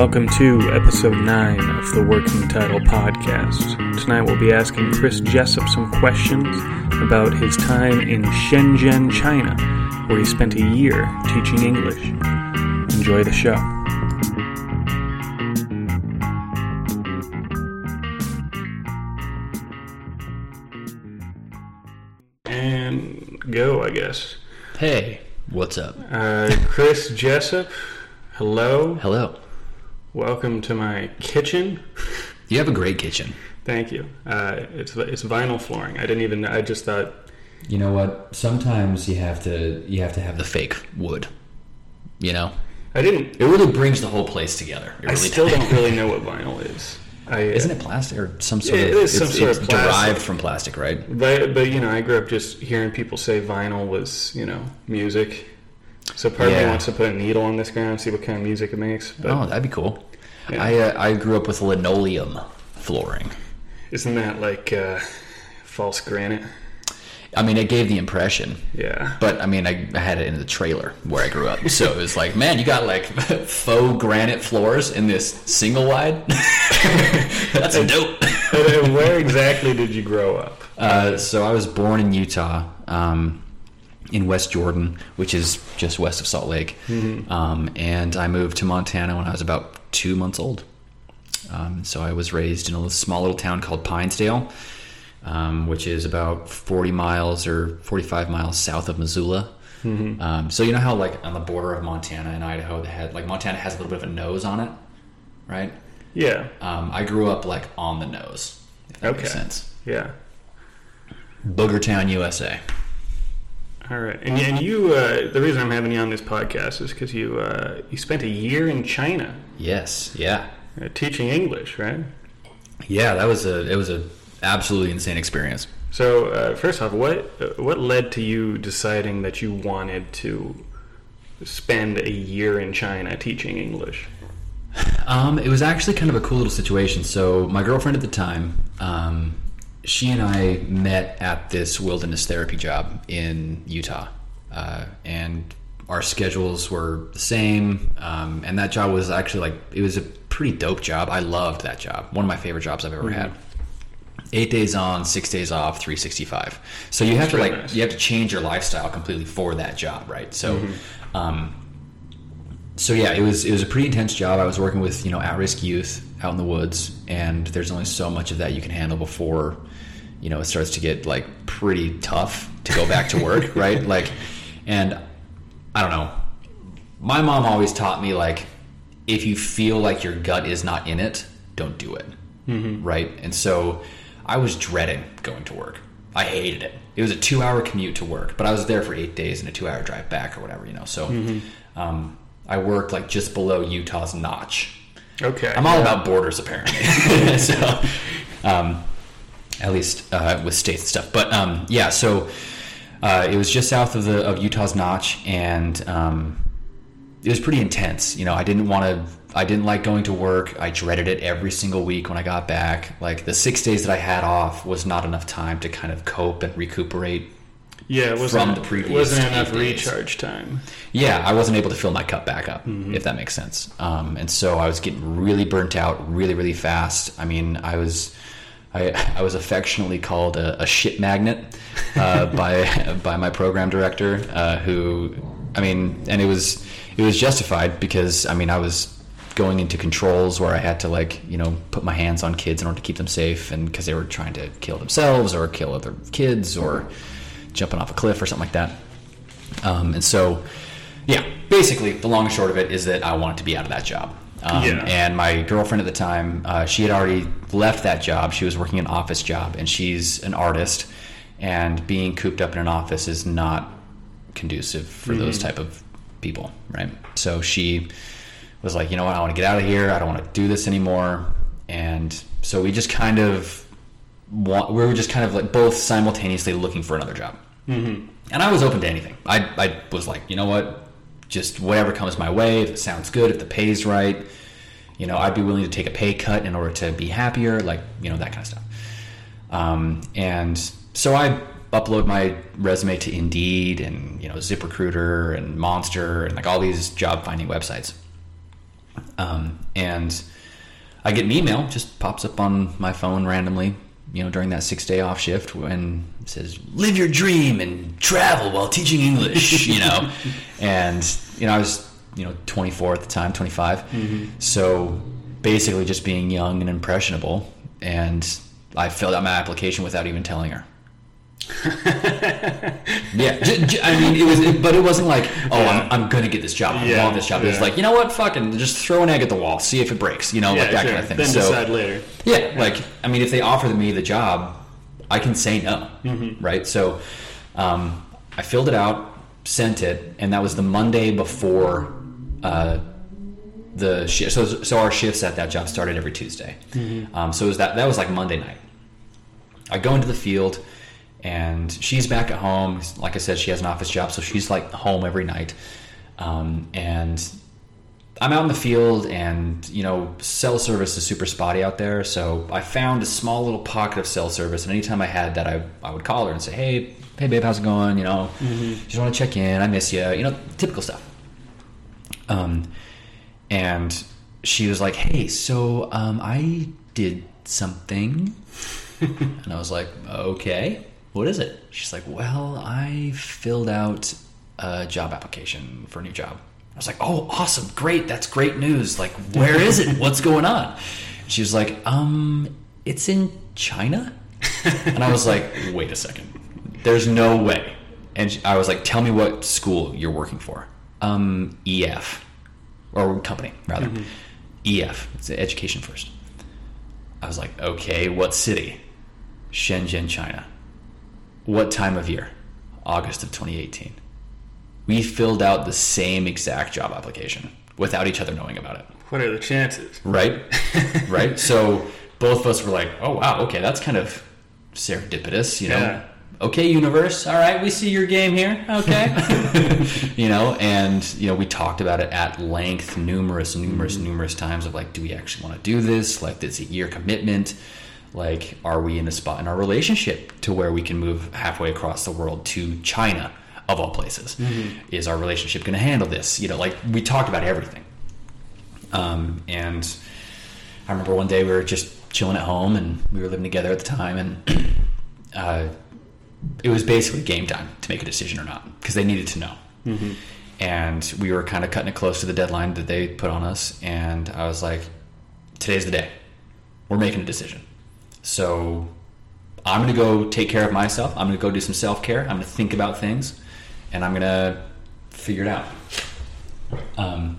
Welcome to episode 9 of the Working Title Podcast. Tonight we'll be asking Chris Jessop some questions about his time in Shenzhen, China, where he spent a year teaching English. Enjoy the show. And go, I guess. Hey, what's up? Uh, Chris Jessop, hello. Hello. Welcome to my kitchen. You have a great kitchen. Thank you. Uh, it's it's vinyl flooring. I didn't even. I just thought. You know what? Sometimes you have to you have to have the fake wood. You know, I didn't. it really brings the whole place together. It I still does. don't really know what vinyl is. I, Isn't it plastic or some sort It of? is some it's, sort it's of plastic. derived from plastic, right? But but you know, I grew up just hearing people say vinyl was you know music. So part of me wants to put a needle on this ground and see what kind of music it makes. But oh, that'd be cool. Yeah. I uh, I grew up with linoleum flooring. isn't that like uh, false granite? I mean, it gave the impression. Yeah. But I mean, I, I had it in the trailer where I grew up, so it was like, man, you got like faux granite floors in this single wide. That's dope. And where exactly did you grow up? Uh, so I was born in Utah, um, in West Jordan, which is just west of Salt Lake, um, and I moved to Montana when I was about two months old. Um, so I was raised in a small little town called Pinesdale, um, which is about 40 miles or 45 miles south of Missoula. Um, so you know how like on the border of Montana and Idaho, they had like Montana has a little bit of a nose on it, right? Yeah. Um, I grew up like on the nose. If that makes Okay. sense. Yeah. Boogertown, USA. All right, and, and you, uh, the reason I'm having you on this podcast is because you uh, you spent a year in China Yes. Yeah. uh, teaching English, right? Yeah. That was a it was a absolutely insane experience. So uh, first off, what what led to you deciding that you wanted to spend a year in China teaching English? Um, it was actually kind of a cool little situation. So my girlfriend at the time, um, she and I met at this wilderness therapy job in Utah, uh, and our schedules were the same. Um, and that job was actually like it was a pretty dope job. I loved that job. One of my favorite jobs I've ever had. Eight days on, six days off, three sixty five. So you have to like nice. you have to change your lifestyle completely for that job, right? So. Um, so yeah, it was it was a pretty intense job. I was working with you know at risk youth out in the woods, and there's only so much of that you can handle before you know it starts to get like pretty tough to go back to work, right? Like, and I don't know. My mom always taught me like if you feel like your gut is not in it, don't do it, right? And so I was dreading going to work. I hated it. It was a two-hour commute to work, but I was there for eight days and a two-hour drive back or whatever, you know. So um, I worked like just below Utah's notch. Okay, I'm all about borders, apparently. so, um, at least uh, with states and stuff. But um, yeah, so uh, it was just south of the of Utah's notch, and um, it was pretty intense. You know, I didn't want to. I didn't like going to work. I dreaded it every single week when I got back. Like the six days that I had off was not enough time to kind of cope and recuperate. yeah, it wasn't, from the previous wasn't enough recharge time. Yeah, I wasn't able to fill my cup back up, if that makes sense. Um, and so I was getting really burnt out really, really fast. I mean, I was, I, I was affectionately called a, a shit magnet uh, by by my program director, uh, who, I mean, and it was it was justified because I mean I was going into controls where I had to like you know put my hands on kids in order to keep them safe, and because they were trying to kill themselves or kill other kids or jumping off a cliff or something like that. Um, and so, yeah, basically, the long and short of it is that I wanted to be out of that job. Um, Yeah. And my girlfriend at the time, uh, she had already left that job. She was working an office job, and she's an artist. And being cooped up in an office is not conducive for those type of people, right? So she was like, you know what, I want to get out of here. I don't want to do this anymore. And so we just kind of want, we were just kind of like both simultaneously looking for another job. Mm-hmm. And I was open to anything. I, I was like, you know what, just whatever comes my way. If it sounds good, if the pay's right, you know, I'd be willing to take a pay cut in order to be happier, like you know that kind of stuff. Um, and so I upload my resume to Indeed and you know ZipRecruiter and Monster and like all these job finding websites. Um, and I get an email, just pops up on my phone randomly, you know, during that six day off shift, it says, "Live your dream and travel while teaching English," you know. and you know, I was you know 24 at the time, 25, mm-hmm. so basically just being young and impressionable, and I filled out my application without even telling her. yeah, j- j- I mean, it was, but it wasn't like, oh, I'm, I'm gonna get this job. I Yeah, want this job. It was like, you know what, fucking, just throw an egg at the wall, see if it breaks, you know, like that sure. kind of thing. Then so, decide later. yeah, like I mean, if they offer me the job, I can say no, Mm-hmm. right? So, um, I filled it out, sent it, and that was the Monday before uh, the shift. So, so our shifts at that job started every Tuesday. Mm-hmm. Um, so it was that that was like Monday night. I go into the field, and she's back at home. Like I said, she has an office job, so she's like home every night. Um, and I'm out in the field, and you know, cell service is super spotty out there. So I found a small little pocket of cell service, and anytime I had that, I, I would call her and say, "Hey, hey, babe, how's it going? You know, just want to check in. I miss you. You know, typical stuff." Um, and she was like, "Hey, so um, I did something," and I was like, "Okay, what is it?" She's like, "Well, I filled out a job application for a new job." I was like, "Oh, awesome, great, that's great news. Like, where is it? What's going on?" She was like, "Um, it's in China," and I was like, "Wait a second, there's no way." And I was like, "Tell me what school you're working for." Um, EF or company rather. EF. It's education first. I was like, okay, what city? Shenzhen, China. What time of year? August of 2018. We filled out the same exact job application without each other knowing about it. What are the chances? Right? right? So both of us were like, oh, wow, okay, that's kind of serendipitous, you know? Yeah. Okay, universe, all right, we see your game here. Okay. you know, and, you know, we talked about it at length, numerous, numerous, mm-hmm. numerous times of like, do we actually want to do this? Like, it's a year commitment. Like, are we in a spot in our relationship to where we can move halfway across the world to China, of all places? Is our relationship going to handle this? You know, like, we talked about everything. Um, and I remember one day we were just chilling at home and we were living together at the time and uh, it was basically game time to make a decision or not because they needed to know. And we were kind of cutting it close to the deadline that they put on us. And I was like, today's the day. We're making a decision. So I'm going to go take care of myself. I'm going to go do some self care. I'm going to think about things and I'm to figure it out. Um,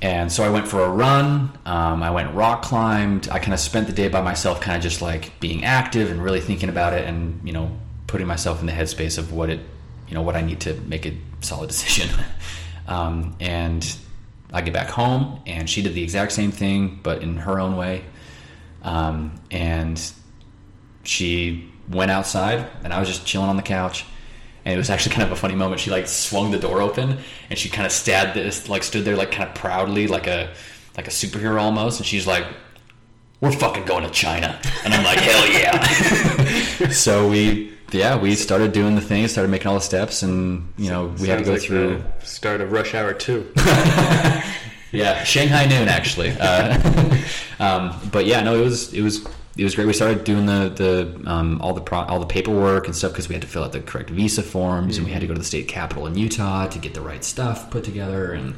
and so I went for a run. Um, I went rock climbed. I kind of spent the day by myself, kind of just like being active and really thinking about it, and you know, putting myself in the headspace of what it, you know, what I need to make a solid decision. um, and I get back home, and she did the exact same thing, but in her own way. Um, and she went outside, and I was just chilling on the couch. And it was actually kind of a funny moment. She like swung the door open, and she kind of stabbed this, like stood there like kind of proudly, like a like a superhero almost. And she's like, "We're fucking going to China," and I'm like, "Hell yeah!" so we, yeah, we started doing the thing, started making all the steps, and you know, we had to go like through. the start of Rush Hour Two. Yeah, Shanghai noon actually. Uh, um, but yeah, no, it was it was it was great. We started doing the the um, all the pro- all the paperwork and stuff because we had to fill out the correct visa forms and we had to go to the state capitol in Utah to get the right stuff put together and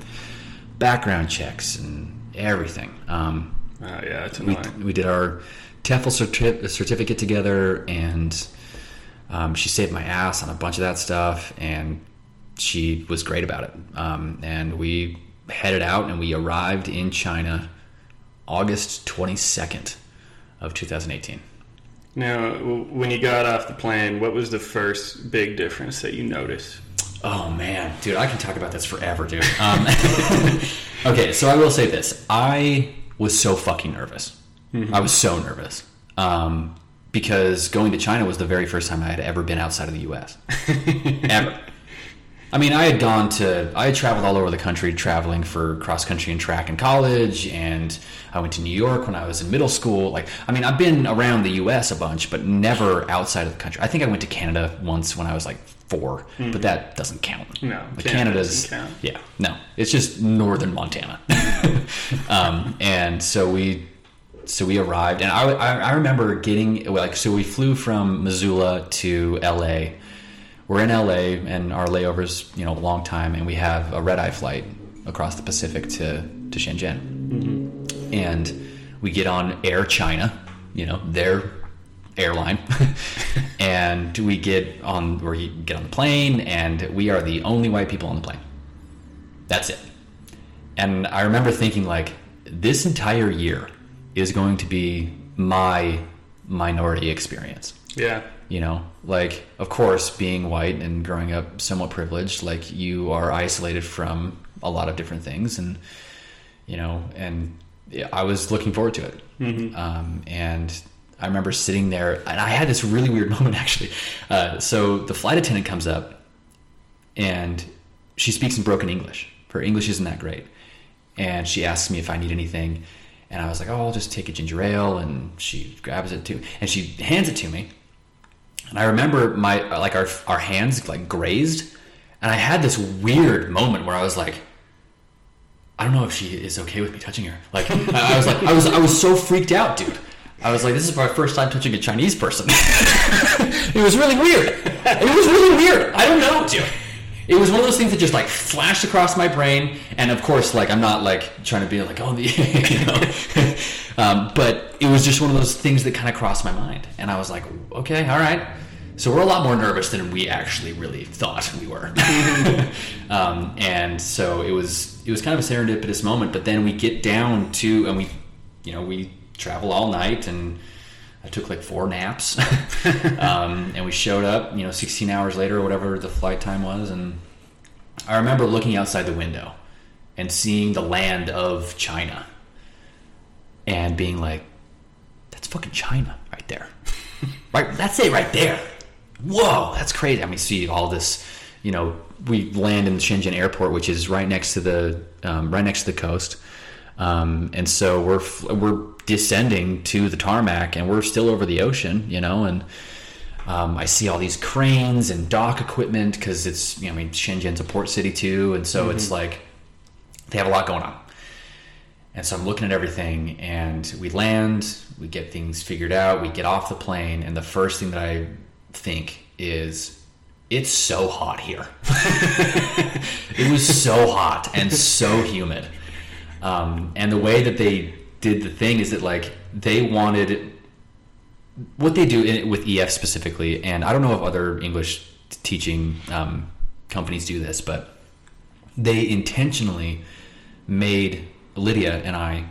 background checks and everything. Um, Oh yeah, it's we, annoying. we did our TEFL certi- certificate together, and um, she saved my ass on a bunch of that stuff, and she was great about it. Um, and we headed out, and we arrived in China August 22nd of 2018. Now, when you got off the plane, what was the first big difference that you noticed? Oh man, dude, I can talk about this forever, dude. Um, okay, so I will say this: I was so fucking nervous. I was so nervous um, because going to China was the very first time I had ever been outside of the U.S. ever. I mean, I had gone to, I had traveled all over the country traveling for cross country and track in college, and I went to New York when I was in middle school. Like, I mean, I've been around the U.S. a bunch, but never outside of the country. I think I went to Canada once when I was like four, but that doesn't count. No, Like Canada Canada's, count. yeah, no, it's just northern Montana. um, and so we so we arrived, and I, I, I remember getting like so we flew from Missoula to L.A. We're in L.A. and our layovers you know a long time, and we have a red eye flight across the Pacific to to Shenzhen, mm-hmm. and we get on Air China, you know their airline, and we get on we get on the plane, and we are the only white people on the plane. That's it. And I remember thinking like this entire year is going to be my minority experience. Yeah. You know, like of course being white and growing up somewhat privileged, like you are isolated from a lot of different things and you know, and I was looking forward to it. Um, and I remember sitting there, and I had this really weird moment actually. Uh, so the flight attendant comes up, and she speaks in broken English. Her English isn't that great, and she asks me if I need anything, and I was like, "Oh, I'll just take a ginger ale," and she grabs it too, and she hands it to me, and I remember my like our our hands like grazed, and I had this weird moment where I was like. I don't know if she is okay with me touching her. Like I was like I was I was so freaked out, dude. I was like, this is my first time touching a Chinese person. it was really weird. It was really weird. I don't know, dude. It was one of those things that just like flashed across my brain, and of course, like I'm not like trying to be like, oh, the, you know. um, but it was just one of those things that kind of crossed my mind, and I was like, okay, all right. So we're a lot more nervous than we actually really thought we were, um, and so it was it was kind of a serendipitous moment. But then we get down to and we, you know, we travel all night and. I took like four naps, um, and we showed up, you know, 16 hours later or whatever the flight time was, and I remember looking outside the window and seeing the land of China, and being like, "That's fucking China right there, right? That's it right there. Whoa, that's crazy." I mean, see all this, you know, we land in the Shenzhen Airport, which is right next to the um, right next to the coast. Um, and so we're we're descending to the tarmac, and we're still over the ocean, you know. And um, I see all these cranes and dock equipment because it's you know I mean Shenzhen's a port city too, and so it's like they have a lot going on. And so I'm looking at everything, and we land, we get things figured out, we get off the plane, and the first thing that I think is, it's so hot here. it was so hot and so humid. Um, and the way that they did the thing is that like they wanted what they do in, with EF specifically, and I don't know if other English teaching um, companies do this, but they intentionally made Lydia and I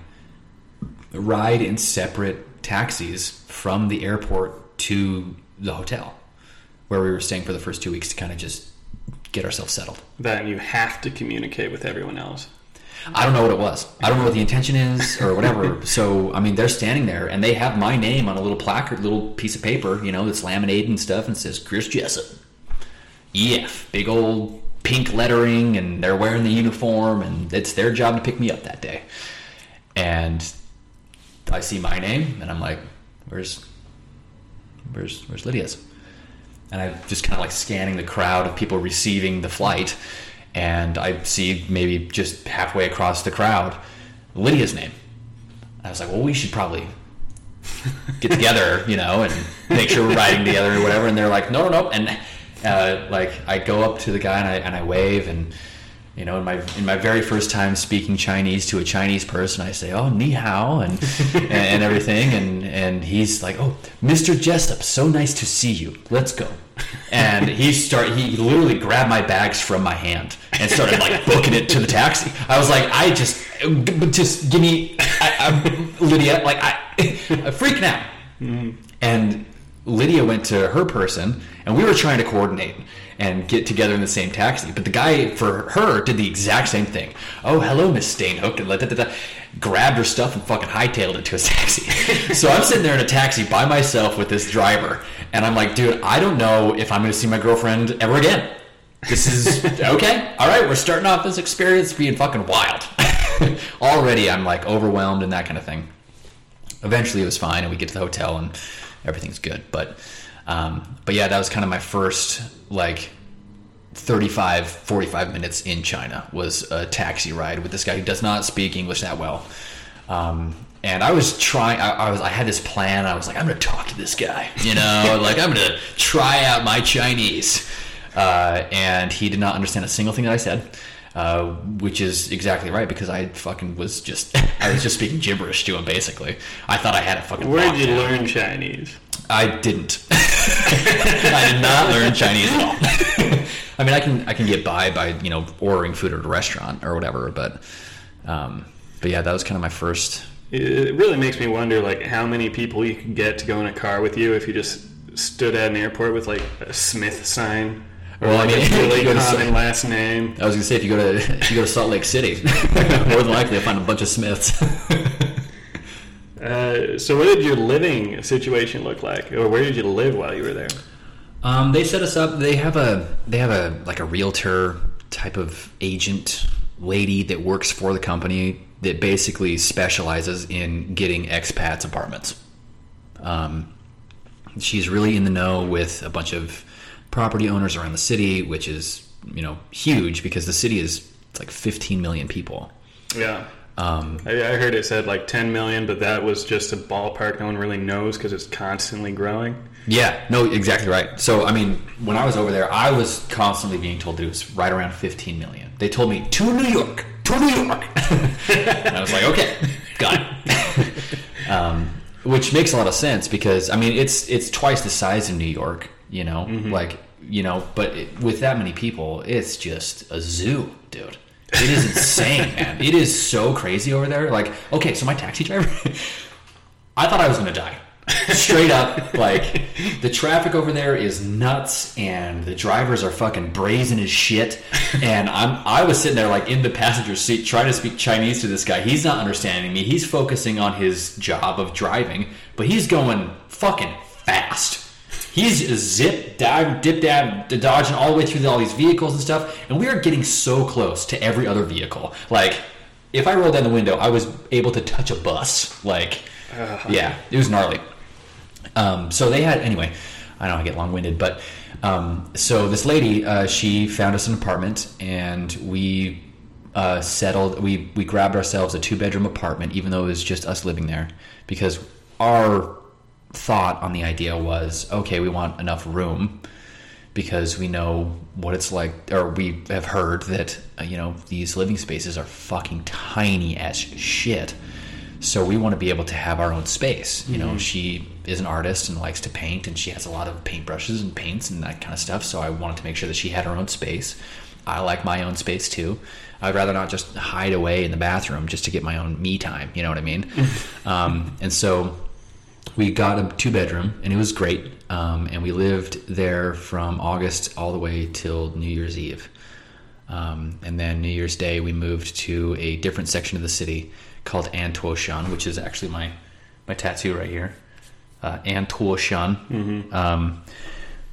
ride in separate taxis from the airport to the hotel where we were staying for the first two weeks to kind of just get ourselves settled. That you have to communicate with everyone else. I don't know what it was. I don't know what the intention is or whatever. so I mean, they're standing there and they have my name on a little placard, little piece of paper, you know, that's laminated and stuff, and says Chris Jessop, EF, big old pink lettering, and they're wearing the uniform, and it's their job to pick me up that day. And I see my name, and I'm like, "Where's, where's, where's Lydia's?" And I'm just kind of like scanning the crowd of people receiving the flight and I see maybe just halfway across the crowd Lydia's name. I was like, well, we should probably get together, you know, and make sure we're riding together or whatever. And they're like, no, no, no. And uh, like, I go up to the guy and I, and I wave, and you know, in my in my very first time speaking Chinese to a Chinese person, I say, oh, ni hao, and and everything, and and he's like, oh, Mr. Jessop, so nice to see you. Let's go. And he start he literally grabbed my bags from my hand and started like booking it to the taxi. I was like, I just just give me I, I, Lydia, like I, I'm freaking out. Mm-hmm. And Lydia went to her person, and we were trying to coordinate and get together in the same taxi. But the guy for her did the exact same thing. Oh, hello, Miss Stainhook, and da, da, da, grabbed her stuff and fucking hightailed it to a taxi. so I'm sitting there in a taxi by myself with this driver, and I'm like, dude, I don't know if I'm going to see my girlfriend ever again. This is okay. All right, we're starting off this experience being fucking wild. Already, I'm like overwhelmed and that kind of thing. Eventually, it was fine, and we get to the hotel and everything's good. But, um, but yeah, that was kind of my first like 35, 45 minutes in China was a taxi ride with this guy who does not speak English that well. Um, and I was trying. I, I was. I had this plan. I was like, I'm going to talk to this guy. You know, like I'm going to try out my Chinese. Uh, and he did not understand a single thing that I said, uh, which is exactly right because I fucking was just. I was just speaking gibberish to him. Basically, I thought I had it fucking. Where did you down. learn Chinese? I didn't. I did not learn Chinese at all. I mean, I can I can get by by you know ordering food at a restaurant or whatever, but um, but yeah, that was kind of my first. It really makes me wonder, like, how many people you could get to go in a car with you if you just stood at an airport with like a Smith sign or Well, I like mean, a really go common last name. I was gonna say if you go to if you go to Salt Lake City, more than likely you'll find a bunch of Smiths. Uh, so, what did your living situation look like, or where did you live while you were there? Um, they set us up. They have a they have a like a realtor type of agent lady that works for the company that basically specializes in getting expats apartments. Um, she's really in the know with a bunch of property owners around the city, which is you know huge because the city is it's like 15 million people. Yeah. Um, I, I heard it said like 10 million, but that was just a ballpark. No one really knows because it's constantly growing. Yeah, no, exactly right. So, I mean, when I was over there, I was constantly being told that it was right around 15 million. They told me to New York, to New York. I was like, okay, got it. um, which makes a lot of sense because I mean, it's it's twice the size of New York. You know, like you know, but it, with that many people, it's just a zoo, dude. It is insane, man. It is so crazy over there. Like, okay, so my taxi driver, I thought I was gonna die. Straight up, like the traffic over there is nuts, and the drivers are fucking brazen as shit. And I'm, I was sitting there like in the passenger seat trying to speak Chinese to this guy. He's not understanding me. He's focusing on his job of driving, but he's going fucking fast. He's zip, dive, dip, dab, dodging all the way through all these vehicles and stuff, and we are getting so close to every other vehicle. Like, if I rolled down the window, I was able to touch a bus. Like, yeah, it was gnarly. Um, so they had anyway. I know I get long winded, but um, so this lady, uh, she found us an apartment, and we uh, settled. We we grabbed ourselves a two bedroom apartment, even though it was just us living there, because our thought on the idea was okay, we want enough room because we know what it's like, or we have heard that uh, you know these living spaces are fucking tiny as shit. So we want to be able to have our own space. You know, she is an artist and likes to paint, and she has a lot of paintbrushes and paints and that kind of stuff. So I wanted to make sure that she had her own space. I like my own space too. I'd rather not just hide away in the bathroom just to get my own me time. You know what I mean? um, and so we got a two bedroom and it was great um, and we lived there from august all the way till new year's eve um, and then new year's day we moved to a different section of the city called antuoshan which is actually my my tattoo right here uh, antuoshan um,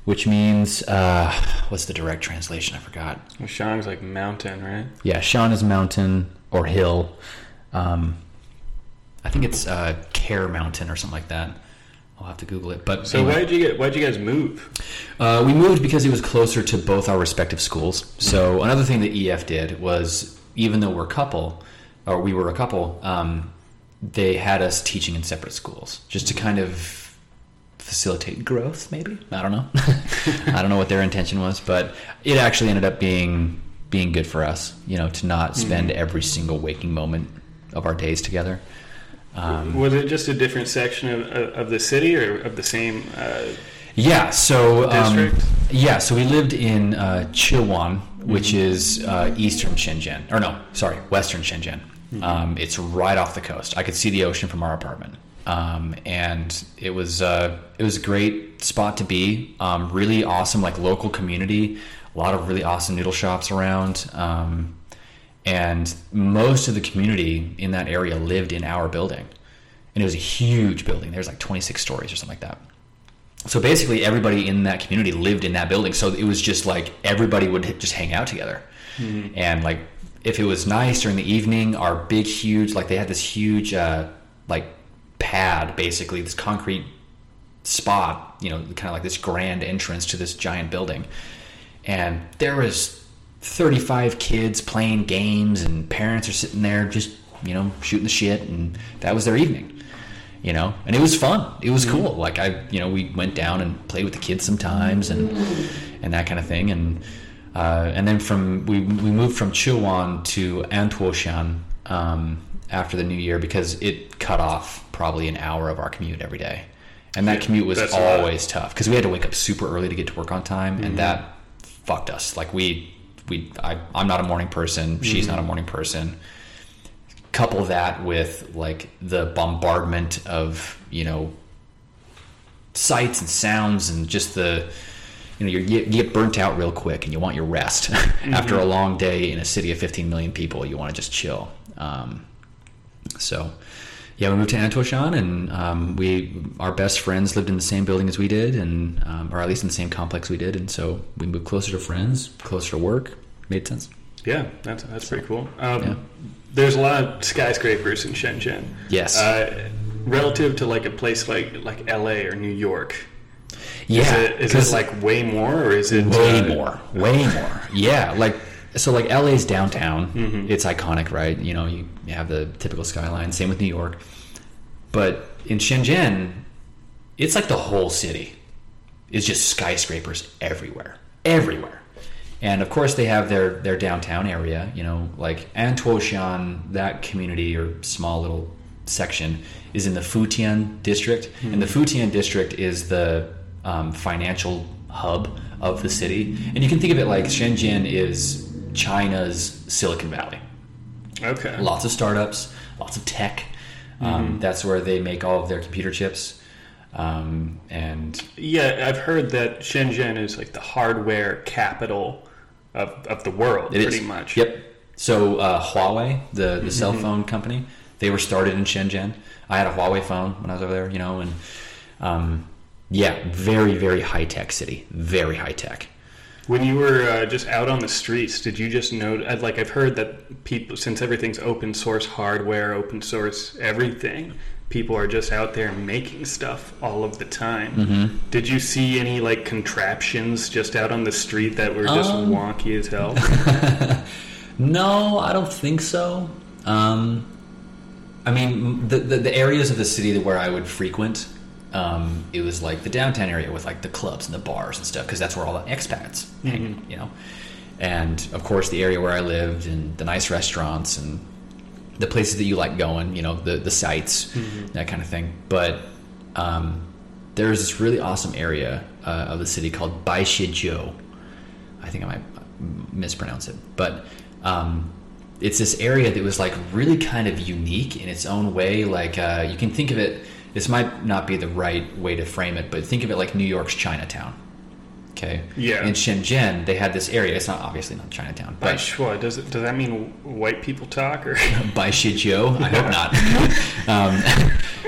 which means uh, what's the direct translation i forgot Well, Shang's like mountain, right? yeah shan is mountain or hill um, I think it's uh, Care Mountain or something like that. I'll have to Google it. But So anyway. why did you get? Why'd you guys move? Uh, we moved because it was closer to both our respective schools. So another thing that EF did was, even though we're a couple, or we were a couple, um, they had us teaching in separate schools just to kind of facilitate growth. Maybe I don't know. I don't know what their intention was, but it actually ended up being being good for us. You know, to not spend every single waking moment of our days together. Um, Was it just a different section of, of, the city, or of the same? Uh, Yeah, so um, District? yeah, so we lived in uh, Chiwan, which is uh, eastern Shenzhen, or no, sorry, western Shenzhen. Um, it's right off the coast. I could see the ocean from our apartment, um, and it was uh, it was a great spot to be. Um, really awesome, like local community. A lot of really awesome noodle shops around. Um, and most of the community in that area lived in our building and it was a huge building there's like 26 stories or something like that so basically everybody in that community lived in that building so it was just like everybody would just hang out together and like if it was nice during the evening our big huge like they had this huge uh, like pad basically this concrete spot you know kind of like this grand entrance to this giant building and there was 35 kids playing games, and parents are sitting there just you know shooting the shit, and that was their evening. You know, and it was fun. It was cool. Like I, you know, we went down and played with the kids sometimes, and and that kind of thing, and uh, and then from we we moved from Chiwan to Antuoshan um, after the new year because it cut off probably an hour of our commute every day, and that Yeah, commute was that's a lot. always tough because we had to wake up super early to get to work on time, Mm-hmm. and that fucked us. Like we we I, I'm not a morning person. She's Mm-hmm. not a morning person. Couple that with like the bombardment of you know sights and sounds and just the you know you get, burnt out real quick and you want your rest after a long day in a city of 15 million people you want to just chill um, so yeah we moved to Antuoshan and um, we our best friends lived in the same building as we did and um, or at least in the same complex we did and so we moved closer to friends closer to work made sense Yeah, that's that's pretty cool. Um, Yeah. There's a lot of skyscrapers in Shenzhen. Yes. Uh, relative to like a place like like L.A. or New York. Yeah Is it, is it like way more or is it way uh, more way more. Yeah like so like la's downtown. Mm-hmm. it's iconic right? You know you, have the typical skyline. Same with new york. But in shenzhen it's like the whole city is just skyscrapers everywhere everywhere. And of course they have their their downtown area you know like antuoshan that community or small little section is in the futian district. And the futian district is the um, financial hub of the city and you can think of it like shenzhen is china's silicon valley Okay. lots of startups, lots of tech. Um, That's where they make all of their computer chips. Um, and Yeah, I've heard that Shenzhen is like the hardware capital of, of the world, it is pretty much. Yep. So uh, Huawei, the the cell phone company, they were started in Shenzhen. I had a Huawei phone when I was over there, you know, and um, yeah, very very high tech city, very high tech. When you were uh, just out on the streets, did you just know? Like I've heard that people, since everything's open source hardware, open source everything, people are just out there making stuff all of the time. Mm-hmm. Did you see any like contraptions just out on the street that were just Um, wonky as hell? No, I don't think so. Um, I mean, the, the the areas of the city where I would frequent, um, it was like the downtown area with like the clubs and the bars and stuff, because that's where all the expats hang, you know. And of course, the area where I lived and the nice restaurants and the places that you like going, you know, the the sites, that kind of thing. But um, there's this really awesome area uh, of the city called Baishijiu. I think I might mispronounce it, but um, it's this area that was like really kind of unique in its own way. Like uh, you can think of it. This might not be the right way to frame it, but think of it like New York's Chinatown. Okay. Yeah. In Shenzhen, they had this area. It's not obviously not Chinatown, but Shua, does it? Does that mean white people talk or? by I hope not. um,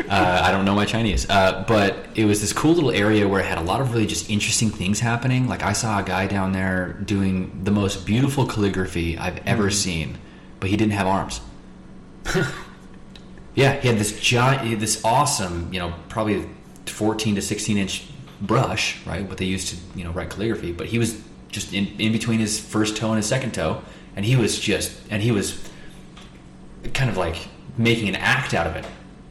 uh, I don't know my Chinese, uh, but it was this cool little area where it had a lot of really just interesting things happening. Like I saw a guy down there doing the most beautiful calligraphy I've ever seen, but he didn't have arms. Yeah, he had this giant, had this awesome, you know, probably 14 to 16 inch brush, right? What they used to, you know, write calligraphy. But he was just in, in between his first toe and his second toe, and he was just, and he was kind of like making an act out of it.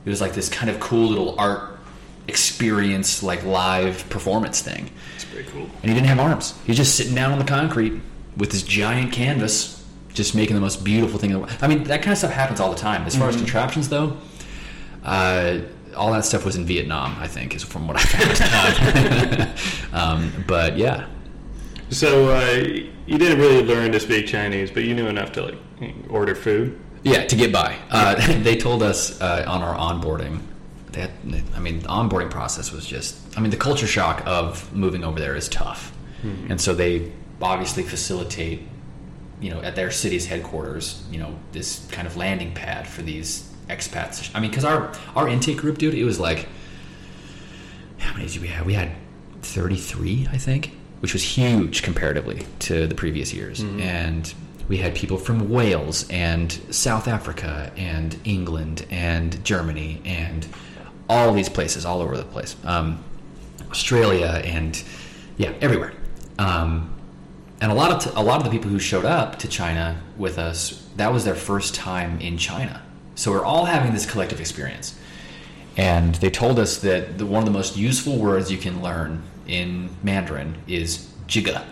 It was like this kind of cool little art experience, like live performance thing. It's pretty cool. And he didn't have arms. He was just sitting down on the concrete with this giant canvas, just making the most beautiful thing in the world. I mean, that kind of stuff happens all the time. As far as contraptions, though, uh, all that stuff was in Vietnam, I think, is from what I found. um, but yeah, So uh, you didn't really learn to speak Chinese, but you knew enough to like order food. Yeah, to get by. Uh, they told us uh, on our onboarding that I mean, the onboarding process was just. I mean, the culture shock of moving over there is tough, and so they obviously facilitate, you know, at their city's headquarters, you know, this kind of landing pad for these expats. I mean, because our our intake group, dude, it was like how many did we have? We had 33, I think, which was huge comparatively to the previous years. And we had people from Wales and South Africa and England and Germany and all these places all over the place. Um, Australia and yeah, everywhere. Um, and a lot of t- a lot of the people who showed up to China with us, that was their first time in China. So we're all having this collective experience. And they told us that the, one of the most useful words you can learn in Mandarin is jiga.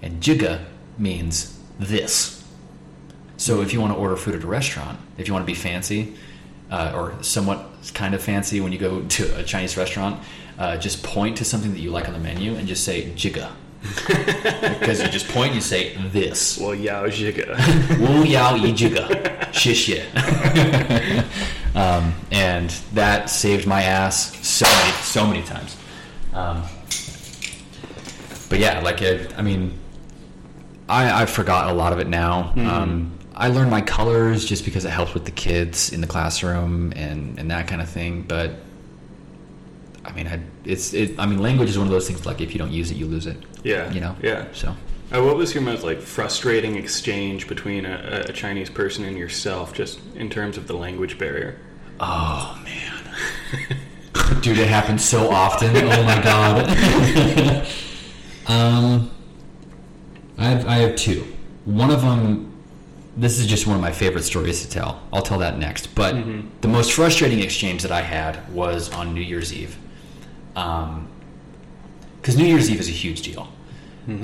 And jiga means this. So if you want to order food at a restaurant, if you want to be fancy uh, or somewhat kind of fancy when you go to a Chinese restaurant, uh, just point to something that you like on the menu and just say jiga. Because you just point and you say this. Well, yao jiga. Wu yao jiga. Xie um, and that saved my ass so many, so many times. Um, but yeah, like it, I mean, I I forgot a lot of it now. Um, I learned my colors just because it helps with the kids in the classroom and and that kind of thing. But I mean, I, it's it. I mean, language is one of those things. Like if you don't use it, you lose it. Yeah. You know. Yeah. So. Uh, what was your most like frustrating exchange between a, a Chinese person and yourself, just in terms of the language barrier? Oh man, dude, it happens so often. Oh my god. um, I have I have two. One of them. This is just one of my favorite stories to tell. I'll tell that next. But the most frustrating exchange that I had was on New Year's Eve. Um, because New Year's Eve is a huge deal.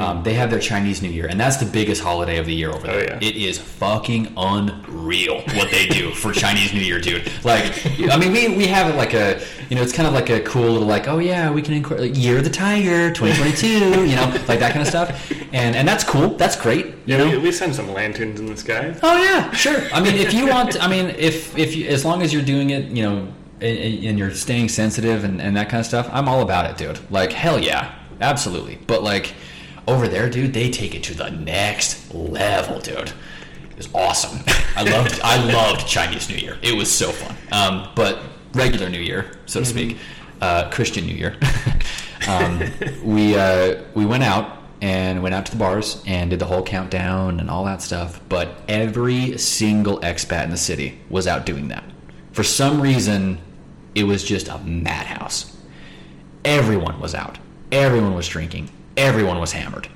Um, they have their Chinese New Year, and that's the biggest holiday of the year over Oh, there. yeah. It is fucking unreal what they do for Chinese New Year, dude. Like, I mean, we, we have it like a, you know, it's kind of like a cool little like, oh yeah, we can incorporate like, Year of the Tiger, 2022, you know, like that kind of stuff, and and that's cool. That's great, you Yeah, we, we send some lanterns in the sky. Oh yeah, sure. I mean, if you want, I mean, if if you, as long as you're doing it, you know, and, and you're staying sensitive and, and that kind of stuff, I'm all about it, dude. Like hell yeah, absolutely. But like over there, dude, they take it to the next level, dude. It was awesome. I loved I loved Chinese New Year. It was so fun. Um, but regular New Year, so to speak, uh, Christian New Year. um, we uh, we went out and went out to the bars and did the whole countdown and all that stuff. But every single expat in the city was out doing that. For some reason, it was just a madhouse. Everyone was out. Everyone was drinking. Everyone was hammered.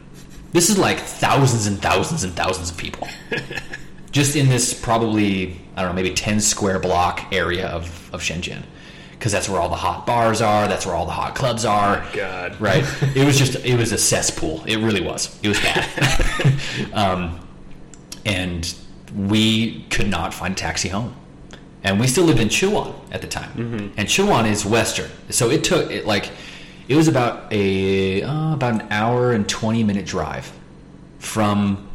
This is like thousands and thousands and thousands of people. just in this probably, I don't know, maybe 10 square block area of, of Shenzhen. Because that's where all the hot bars are, that's where all the hot clubs are. God. Right? It was just, it was a cesspool. It really was. It was bad. um, and we could not find a taxi home. And we still lived in Chiwan at the time. And Chiwan is western. So it took, it like, it was about a, uh, about an hour and 20 minute drive from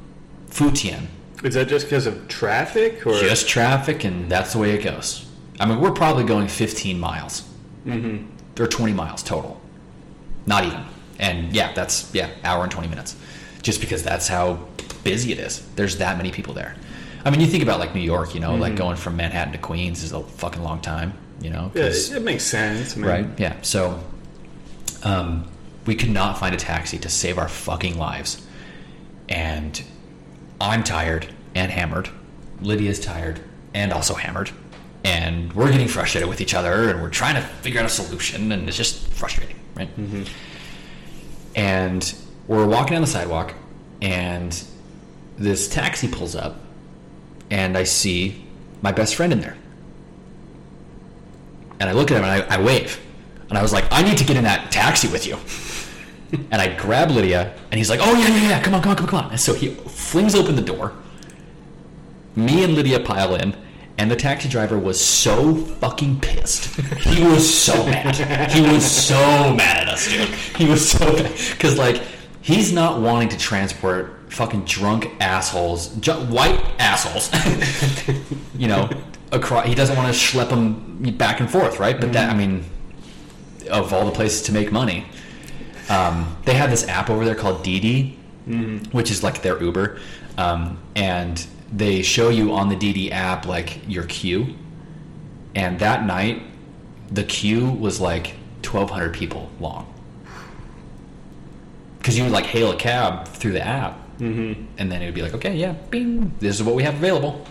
Futian Is that just because of traffic, or? Just traffic and that's the way it goes. I mean we're probably going 15 miles. Mm-hmm. or 20 miles total. Not even. And yeah that's yeah hour and 20 minutes. Just because that's how busy it is. There's that many people there i mean you think about like new york you know like going from manhattan to queens is a fucking long time you know Yeah, it makes sense. I mean, right yeah so um, we could not find a taxi to save our fucking lives. And i'm tired and hammered. Lydia's tired and also hammered. And we're getting frustrated with each other and we're trying to figure out a solution and it's just frustrating right? And we're walking down the sidewalk and this taxi pulls up and i see my best friend in there and I look at him and I, I wave. And I was like, I need to get in that taxi with you. and I grab Lydia, and he's like, Oh, yeah, yeah, yeah, come on, come on, come on, come on. And so he flings open the door. Me and Lydia pile in, and the taxi driver was so fucking pissed. He was so mad. He was so mad at us, dude. He was so Because, like, he's not wanting to transport fucking drunk assholes, ju- white assholes, you know, across. He doesn't want to schlep them back and forth, right? But that, I mean, of all the places to make money, um, they have this app over there called Didi, which is like their Uber, um, and they show you on the Didi app like your queue. And that night, the queue was like 1,200 people long. Because you would like hail a cab through the app, mm-hmm. and then it would be like, okay, yeah, bing, this is what we have available.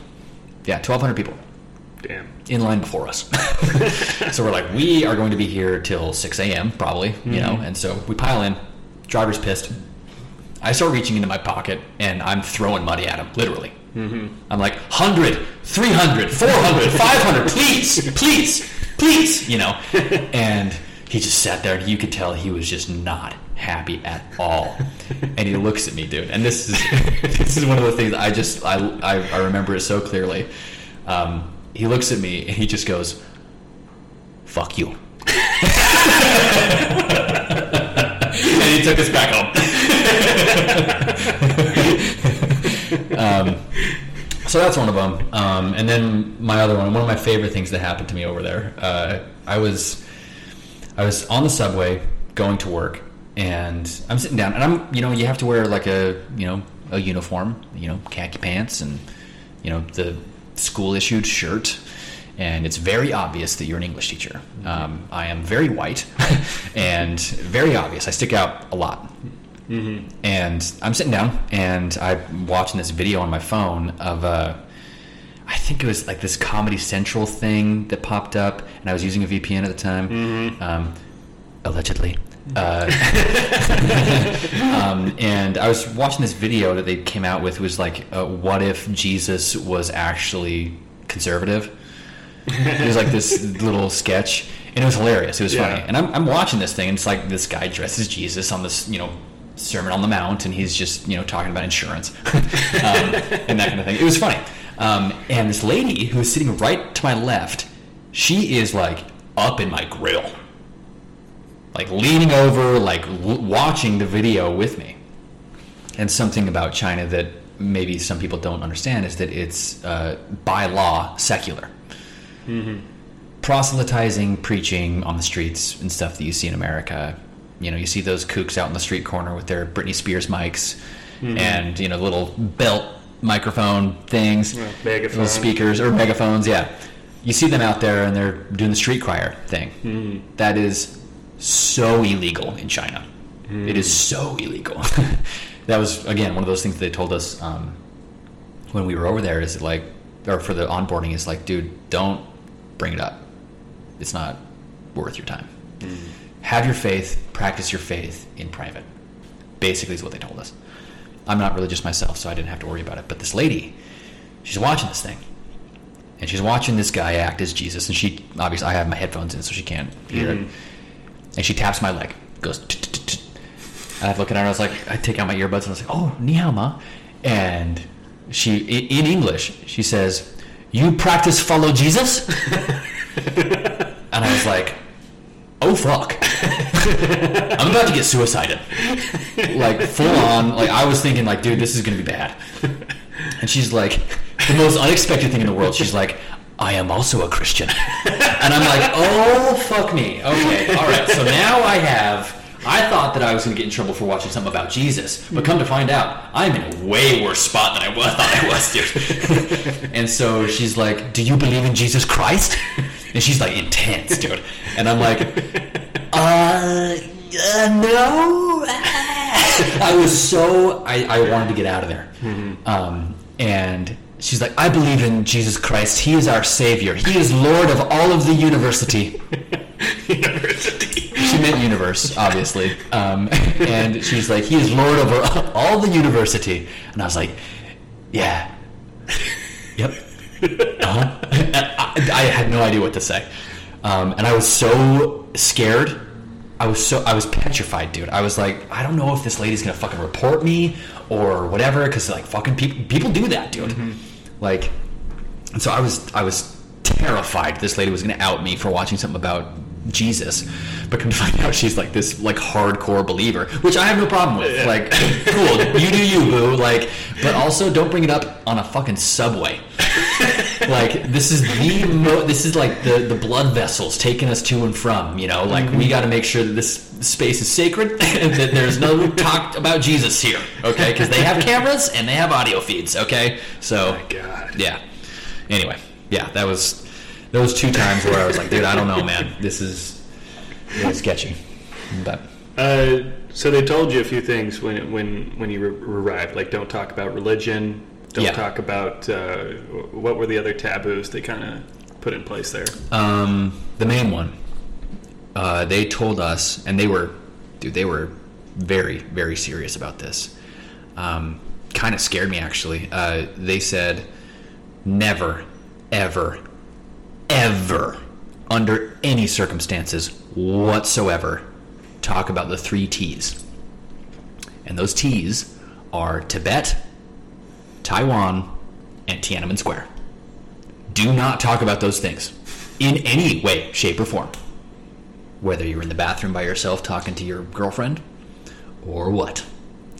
Yeah, 1,200 people Damn. in line before us. so we're like, we are going to be here till 6 a.m. probably, you know, and so we pile in. Driver's pissed. I start reaching into my pocket and I'm throwing money at him, literally. Mm-hmm. I'm like, 100, 300, 400, 500, please, please, please, you know. And he just sat there and you could tell he was just not happy at all. And he looks at me, dude. And this is this is one of the things I just I I, I remember it so clearly. Um, he looks at me and he just goes, "Fuck you." and he took us back home. um, so that's one of them. Um, and then my other one, one of my favorite things that happened to me over there. Uh, I was I was on the subway going to work, and I'm sitting down, and I'm you know you have to wear like a you know a uniform, you know khaki pants, and you know the school issued shirt and it's very obvious that you're an English teacher. Um, I am very white and very obvious. I stick out a lot. Mm-hmm. And I'm sitting down and I'm watching this video on my phone of uh, I think it was like this Comedy Central thing that popped up, and I was using a VPN at the time, mm-hmm. um, allegedly. Uh, um, and I was watching this video that they came out with was like, uh, what if Jesus was actually conservative? it was like this little sketch, and it was hilarious. It was yeah. funny. And I'm, I'm watching this thing, and it's like this guy dresses Jesus on this, you know, Sermon on the Mount, and he's just, you know, talking about insurance um, and that kind of thing. It was funny. Um, and this lady who is sitting right to my left, she is like up in my grill, like leaning over, like w- watching the video with me. And something about China that maybe some people don't understand is that it's uh, by law secular. Mm-hmm. Proselytizing, preaching on the streets and stuff that you see in America. You know, you see those kooks out in the street corner with their Britney Spears mics mm-hmm. and, you know, little belt microphone things, yeah, little speakers or megaphones. Yeah. You see them out there and they're doing the street crier thing. Mm-hmm. That is so illegal in China. Mm. It is so illegal. that was, again, one of those things they told us um, when we were over there is like, or for the onboarding, is like, dude, don't bring it up. It's not worth your time. Mm. Have your faith, practice your faith in private. Basically, is what they told us. I'm not religious myself, so I didn't have to worry about it. But this lady, she's watching this thing, and she's watching this guy act as Jesus. And she obviously, I have my headphones in, so she can't hear mm-hmm. it. And she taps my leg, goes. And I look at her, and I was like, I take out my earbuds, and I was like, "Oh, ni hao ma," and she, in English, she says, you practice follow Jesus? and I was like, oh fuck. I'm about to get suicided. Like full on, like I was thinking like, dude, this is gonna be bad. And she's like, the most unexpected thing in the world, she's like, I am also a Christian. And I'm like, oh fuck me. Okay, alright, so now I have I thought that I was going to get in trouble for watching something about Jesus, but come to find out, I'm in a way worse spot than I was, thought I was, dude. and so she's like, "Do you believe in Jesus Christ?" And she's like, "Intense, dude." And I'm like, "Uh, uh no." I was so I, I wanted to get out of there, mm-hmm. um, and she's like, "I believe in Jesus Christ. He is our Savior. He is Lord of all of the university." university she meant universe, obviously. Um, and she's like, he is lord over all the university. And I was like, yeah, yep. Uh-huh. I, I, had no idea what to say. Um, and I was so scared. I was so I was petrified, dude. I was like, I don't know if this lady's gonna fucking report me or whatever, because like fucking people people do that, dude. Mm-hmm. Like, and so I was I was terrified this lady was gonna out me for watching something about Jesus, but come to find out she's like this like hardcore believer, which I have no problem with. Like, cool, you do you, boo. Like, but also don't bring it up on a fucking subway. like, this is the mo- this is like the the blood vessels taking us to and from. You know, like mm-hmm. we got to make sure that this space is sacred and that there's no talk about Jesus here. Okay, because they have cameras and they have audio feeds. Okay, so oh yeah. Anyway, yeah, that was those two times where I was like, dude, I don't know, man. This is really sketchy. But uh, so they told you a few things when when when you arrived, like don't talk about religion, don't yeah. talk about uh, what were the other taboos they kind of put in place there. Um, the main one, uh, they told us, and they were, dude, they were very very serious about this. um, kind of scared me actually. Uh, they said, never, ever, ever, under any circumstances whatsoever, talk about the three T's. And those T's are Tibet, Taiwan, and Tiananmen Square. Do not talk about those things in any way, shape, or form. Whether you're in the bathroom by yourself talking to your girlfriend or what.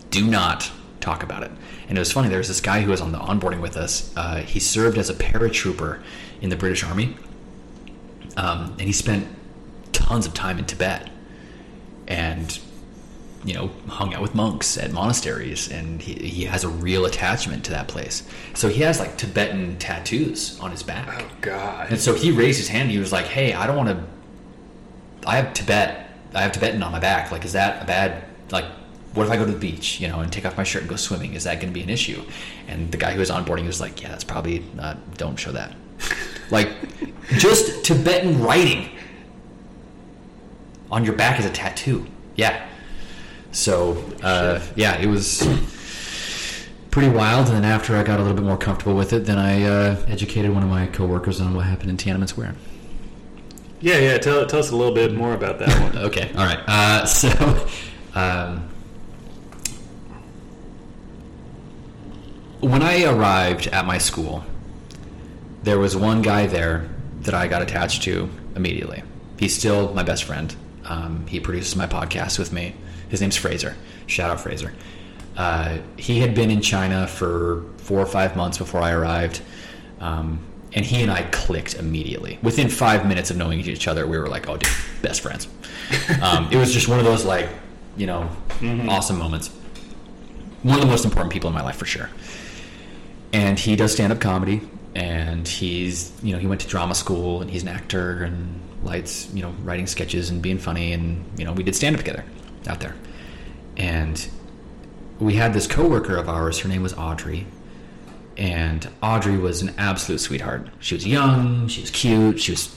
Do not talk about it. And it was funny, there was this guy who was on the onboarding with us. Uh, he served as a paratrooper in the British Army. Um, and he spent tons of time in Tibet. And you know, hung out with monks at monasteries, and he, he has a real attachment to that place. So he has like Tibetan tattoos on his back. Oh God. And so he raised his hand. And he was like, "Hey, I don't want to. I have Tibet. I have Tibetan on my back. Like, is that a bad? Like, what if I go to the beach, you know, and take off my shirt and go swimming? Is that going to be an issue?" And the guy who was onboarding was like, "Yeah, that's probably not. Don't show that. like, just Tibetan writing on your back is a tattoo. Yeah." So uh, yeah, it was pretty wild. And then after I got a little bit more comfortable with it, then I uh, educated one of my coworkers on what happened in Tiananmen Square. Yeah, yeah. Tell, tell us a little bit more about that one. okay, all right. Uh, so um, when I arrived at my school, there was one guy there that I got attached to immediately. He's still my best friend. Um, he produces my podcast with me. His name's Fraser. Shout out Fraser. Uh, he had been in China for four or five months before I arrived. Um, and he and I clicked immediately. Within five minutes of knowing each other, we were like, oh, dude, best friends. Um, it was just one of those, like, you know, mm-hmm. awesome moments. One of the most important people in my life, for sure. And he does stand up comedy, and he's, you know, he went to drama school, and he's an actor, and lights, you know, writing sketches and being funny, and, you know, we did stand up together out there. And we had this coworker of ours, her name was Audrey. And Audrey was an absolute sweetheart. She was young, she was cute, she was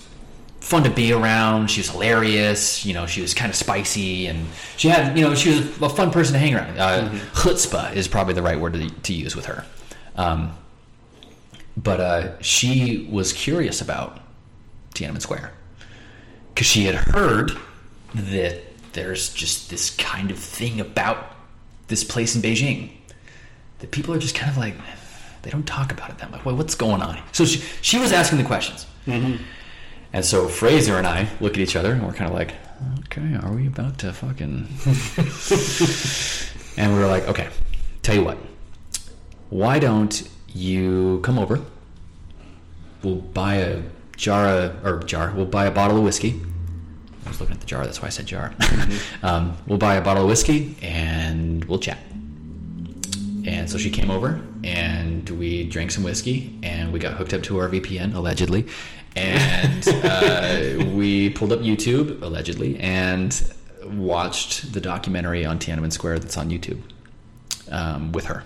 fun to be around, she was hilarious, you know, she was kind of spicy and she had, you know, she was a fun person to hang around. Uh, mm-hmm. Chutzpah is probably the right word to, to use with her. Um, but uh, she was curious about Tiananmen Square because she had heard that there's just this kind of thing about this place in Beijing that people are just kind of like they don't talk about it that much. Well, what's going on? So she, she was asking the questions, mm-hmm. and so Fraser and I look at each other and we're kind of like, okay, are we about to fucking? and we were like, okay, tell you what, why don't you come over? We'll buy a jar of, or jar. We'll buy a bottle of whiskey I was looking at the jar, that's why I said jar. Mm-hmm. um, we'll buy a bottle of whiskey and we'll chat. And so she came over and we drank some whiskey and we got hooked up to our VPN, allegedly. And uh, we pulled up YouTube, allegedly, and watched the documentary on Tiananmen Square that's on YouTube um, with her.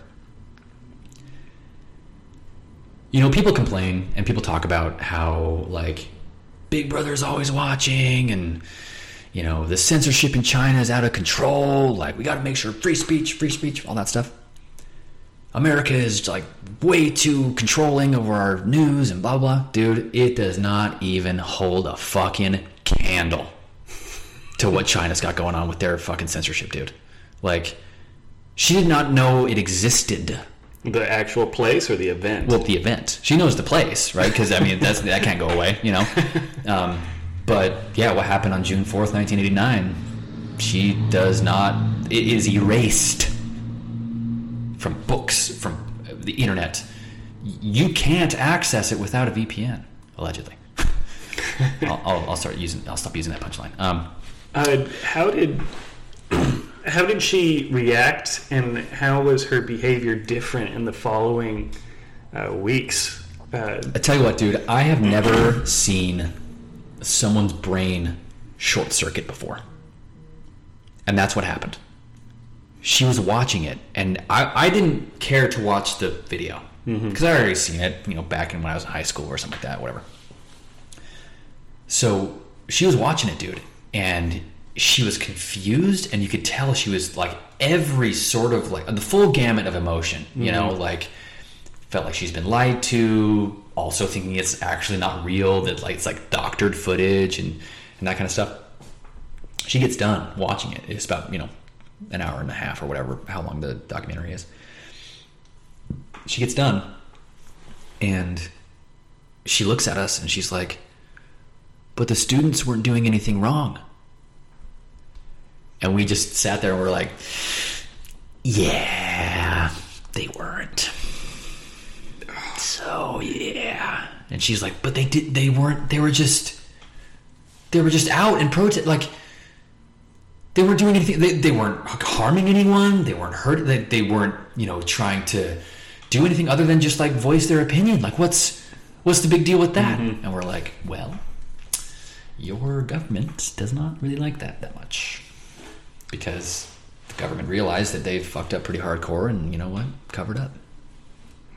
You know, people complain and people talk about how, like, Big Brother's always watching and you know, the censorship in China is out of control. Like, we got to make sure free speech, free speech, all that stuff. America is like way too controlling over our news and blah, blah. Dude, it does not even hold a fucking candle to what China's got going on with their fucking censorship, dude. Like, she did not know it existed the actual place or the event? Well, the event. She knows the place, right? Because I mean, that's that can't go away, you know. Um, but yeah, what happened on June fourth, nineteen eighty nine? She does not. It is erased from books, from the internet. You can't access it without a VPN, allegedly. I'll, I'll, I'll, start using. I'll stop using that punchline. Um, uh, how did how did she react, and how was her behavior different in the following uh, weeks? Uh, I tell you what, dude, I have never seen someone's brain short circuit before, and that's what happened. She was watching it, and I, I didn't care to watch the video because mm-hmm. I already seen it, you know, back in when I was in high school or something like that, whatever. So she was watching it, dude, and she was confused, and you could tell she was like every sort of like the full gamut of emotion. You mm-hmm. know, like felt like she's been lied to. Also thinking it's actually not real. That like it's like doctored footage and and that kind of stuff. She gets done watching it. It's about you know an hour and a half or whatever how long the documentary is. She gets done, and she looks at us and she's like, "But the students weren't doing anything wrong." And we just sat there and we're like, "Yeah, they weren't." So yeah, and she's like, "But they did. They weren't. They were just. They were just out and protest. Like they weren't doing anything. They, they weren't harming anyone. They weren't hurt. They, they weren't you know trying to do anything other than just like voice their opinion. Like what's what's the big deal with that? Mm-hmm. And we're like, well, your government does not really like that that much because the government realized that they fucked up pretty hardcore, and you know what, covered up.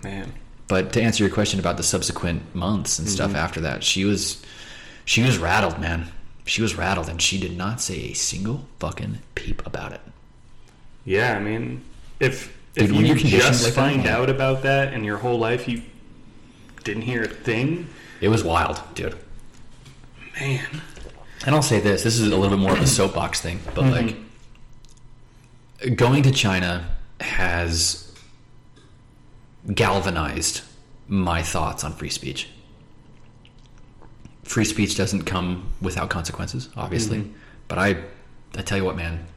Man. But to answer your question about the subsequent months and stuff mm-hmm. after that, she was she was rattled, man. She was rattled and she did not say a single fucking peep about it. Yeah, I mean, if Dude, if you just like find man. out about that and your whole life you didn't hear a thing, It was wild, dude. man. And I'll say this: this is a little bit more of a soapbox thing, but mm-hmm. like going to China has galvanized my thoughts on free speech. Free speech doesn't come without consequences, obviously, mm-hmm. but I, I tell you what, man.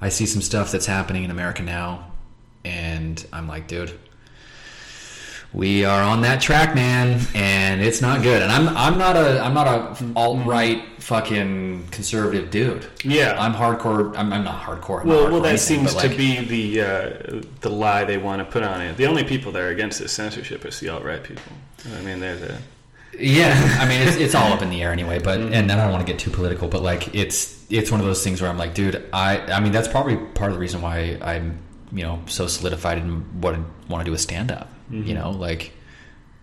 I see some stuff that's happening in America now, and I'm like, dude, we are on that track, man, and it's not good. And I'm I'm not a I'm not a alt right fucking conservative dude. Yeah. I'm hardcore. I'm, I'm not hardcore. I'm not Well, hardcore well, that anything, seems but, to be the uh, the lie they want to put on it. The only people that are against this censorship is the alt right people. I mean, they're the Yeah, I mean it's, it's all up in the air anyway. But and then I don't want to get too political, but like it's it's one of those things where I'm like, dude, I I mean that's probably part of the reason why I'm you know so solidified in what I want to do with stand up. You mm-hmm. know, like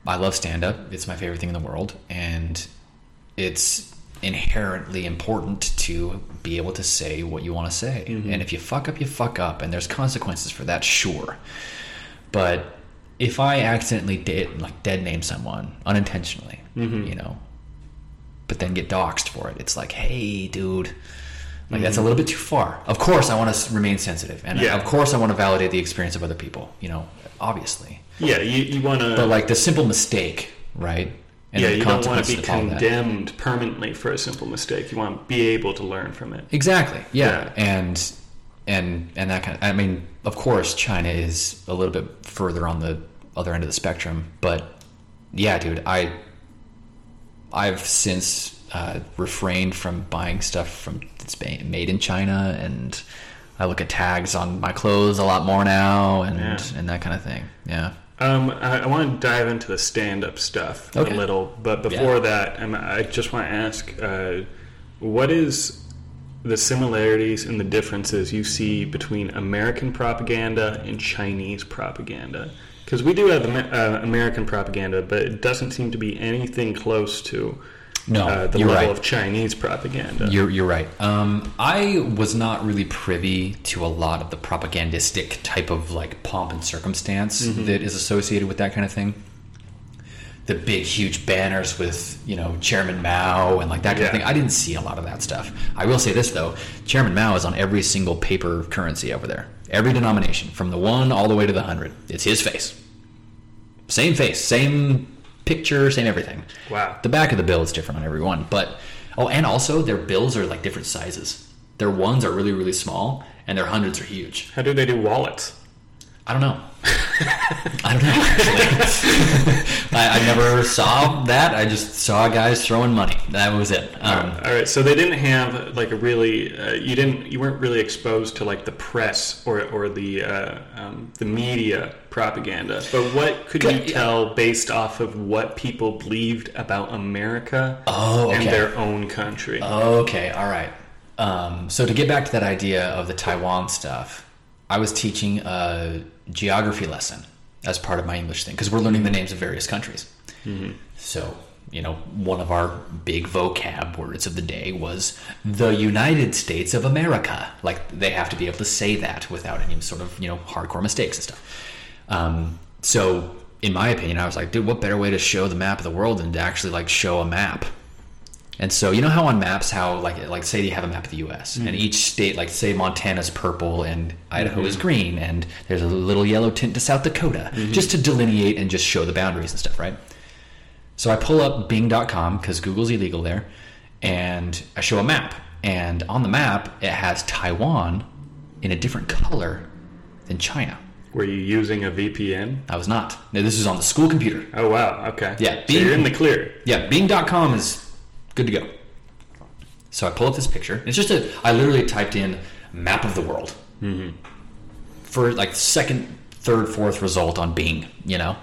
I love stand up. It's my favorite thing in the world, and it's inherently important to be able to say what you want to say. Mm-hmm. And if you fuck up, you fuck up, and there's consequences for that, sure. But if I accidentally did like dead name someone unintentionally, mm-hmm. you know, but then get doxxed for it, it's like, hey, dude, like that's a mm-hmm. little bit too far. Of course, I want to remain sensitive, and uh, Yeah. of course, I want to validate the experience of other people. You know, obviously, yeah. You you want to. but like the simple mistake, right? And yeah. You don't want to be condemned permanently for a simple mistake. You want to be able to learn from it. Exactly. Yeah. Yeah. And and and that kind of I mean, of course China is a little bit further on the other end of the spectrum, but yeah, dude, I I've since uh, refrained from buying stuff from that's made in China and I look at tags on my clothes a lot more now and Yeah. and that kind of thing. Yeah. Um, I, I want to dive into the stand-up stuff Okay. a little, but before that, um, I just want to ask, uh, what is the similarities and the differences you see between American propaganda and Chinese propaganda? Because we do have uh, American propaganda, but it doesn't seem to be anything close to No, uh, the you're level right. of Chinese propaganda. You're, you're right. Um, I was not really privy to a lot of the propagandistic type of like pomp and circumstance that is associated with that kind of thing. The big, huge banners with you know Chairman Mao and like that kind of thing. I didn't see a lot of that stuff. I will say this though: Chairman Mao is on every single paper currency over there, every denomination, from the one all the way to the hundred. It's his face, same face, same picture, same everything. Wow. The back of the bill is different on every one, but oh, and also their bills are like different sizes. Their ones are really really small, and their hundreds are huge. How do they do wallets? I don't know. I don't know. Actually, I, I never saw that. I just saw guys throwing money. That was it. Um, All right, so they didn't have like a really uh, you didn't you weren't really exposed to like the press or or the uh, um, the media propaganda. But what could you tell based off of what people believed about America Oh, and their own country? Okay, all right. Um, so to get back to that idea of the Taiwan stuff, I was teaching a geography lesson as part of my English thing because we're learning the names of various countries. So you know, one of our big vocab words of the day was the United States of America. Like they have to be able to say that without any sort of you know hardcore mistakes and stuff. Um, so, in my opinion, I was like, dude, what better way to show the map of the world than to actually like show a map? And so, you know how on maps, how like like say you have a map of the U.S. and mm-hmm. each state, like say Montana's purple and Idaho is mm-hmm. green, and there's a little yellow tint to South Dakota, mm-hmm. just to delineate and just show the boundaries and stuff, right? So I pull up Bing.com because Google's illegal there, and I show a map. And on the map, it has Taiwan in a different color than China. Were you using a VPN? I was not. No, this is on the school computer. Oh wow. Okay. Yeah, So you're in the clear. Yeah, Bing.com is good to go. So I pull up this picture. It's just a. I literally typed in map of the world mm-hmm. for like second, third, fourth result on Bing. You know,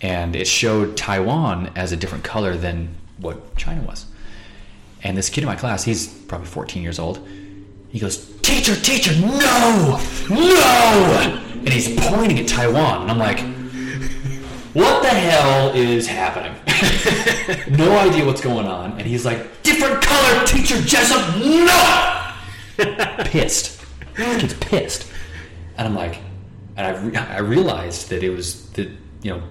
and it showed Taiwan as a different color than what China was. And this kid in my class, he's probably 14 years old. He goes, "Teacher, teacher, no, no!" And he's pointing at Taiwan, and I'm like, "What the hell is happening?" No idea what's going on. And he's like, different color, teacher Jessop, no! pissed. Kid's pissed. And I'm like, and I, re- I realized that it was the, you know,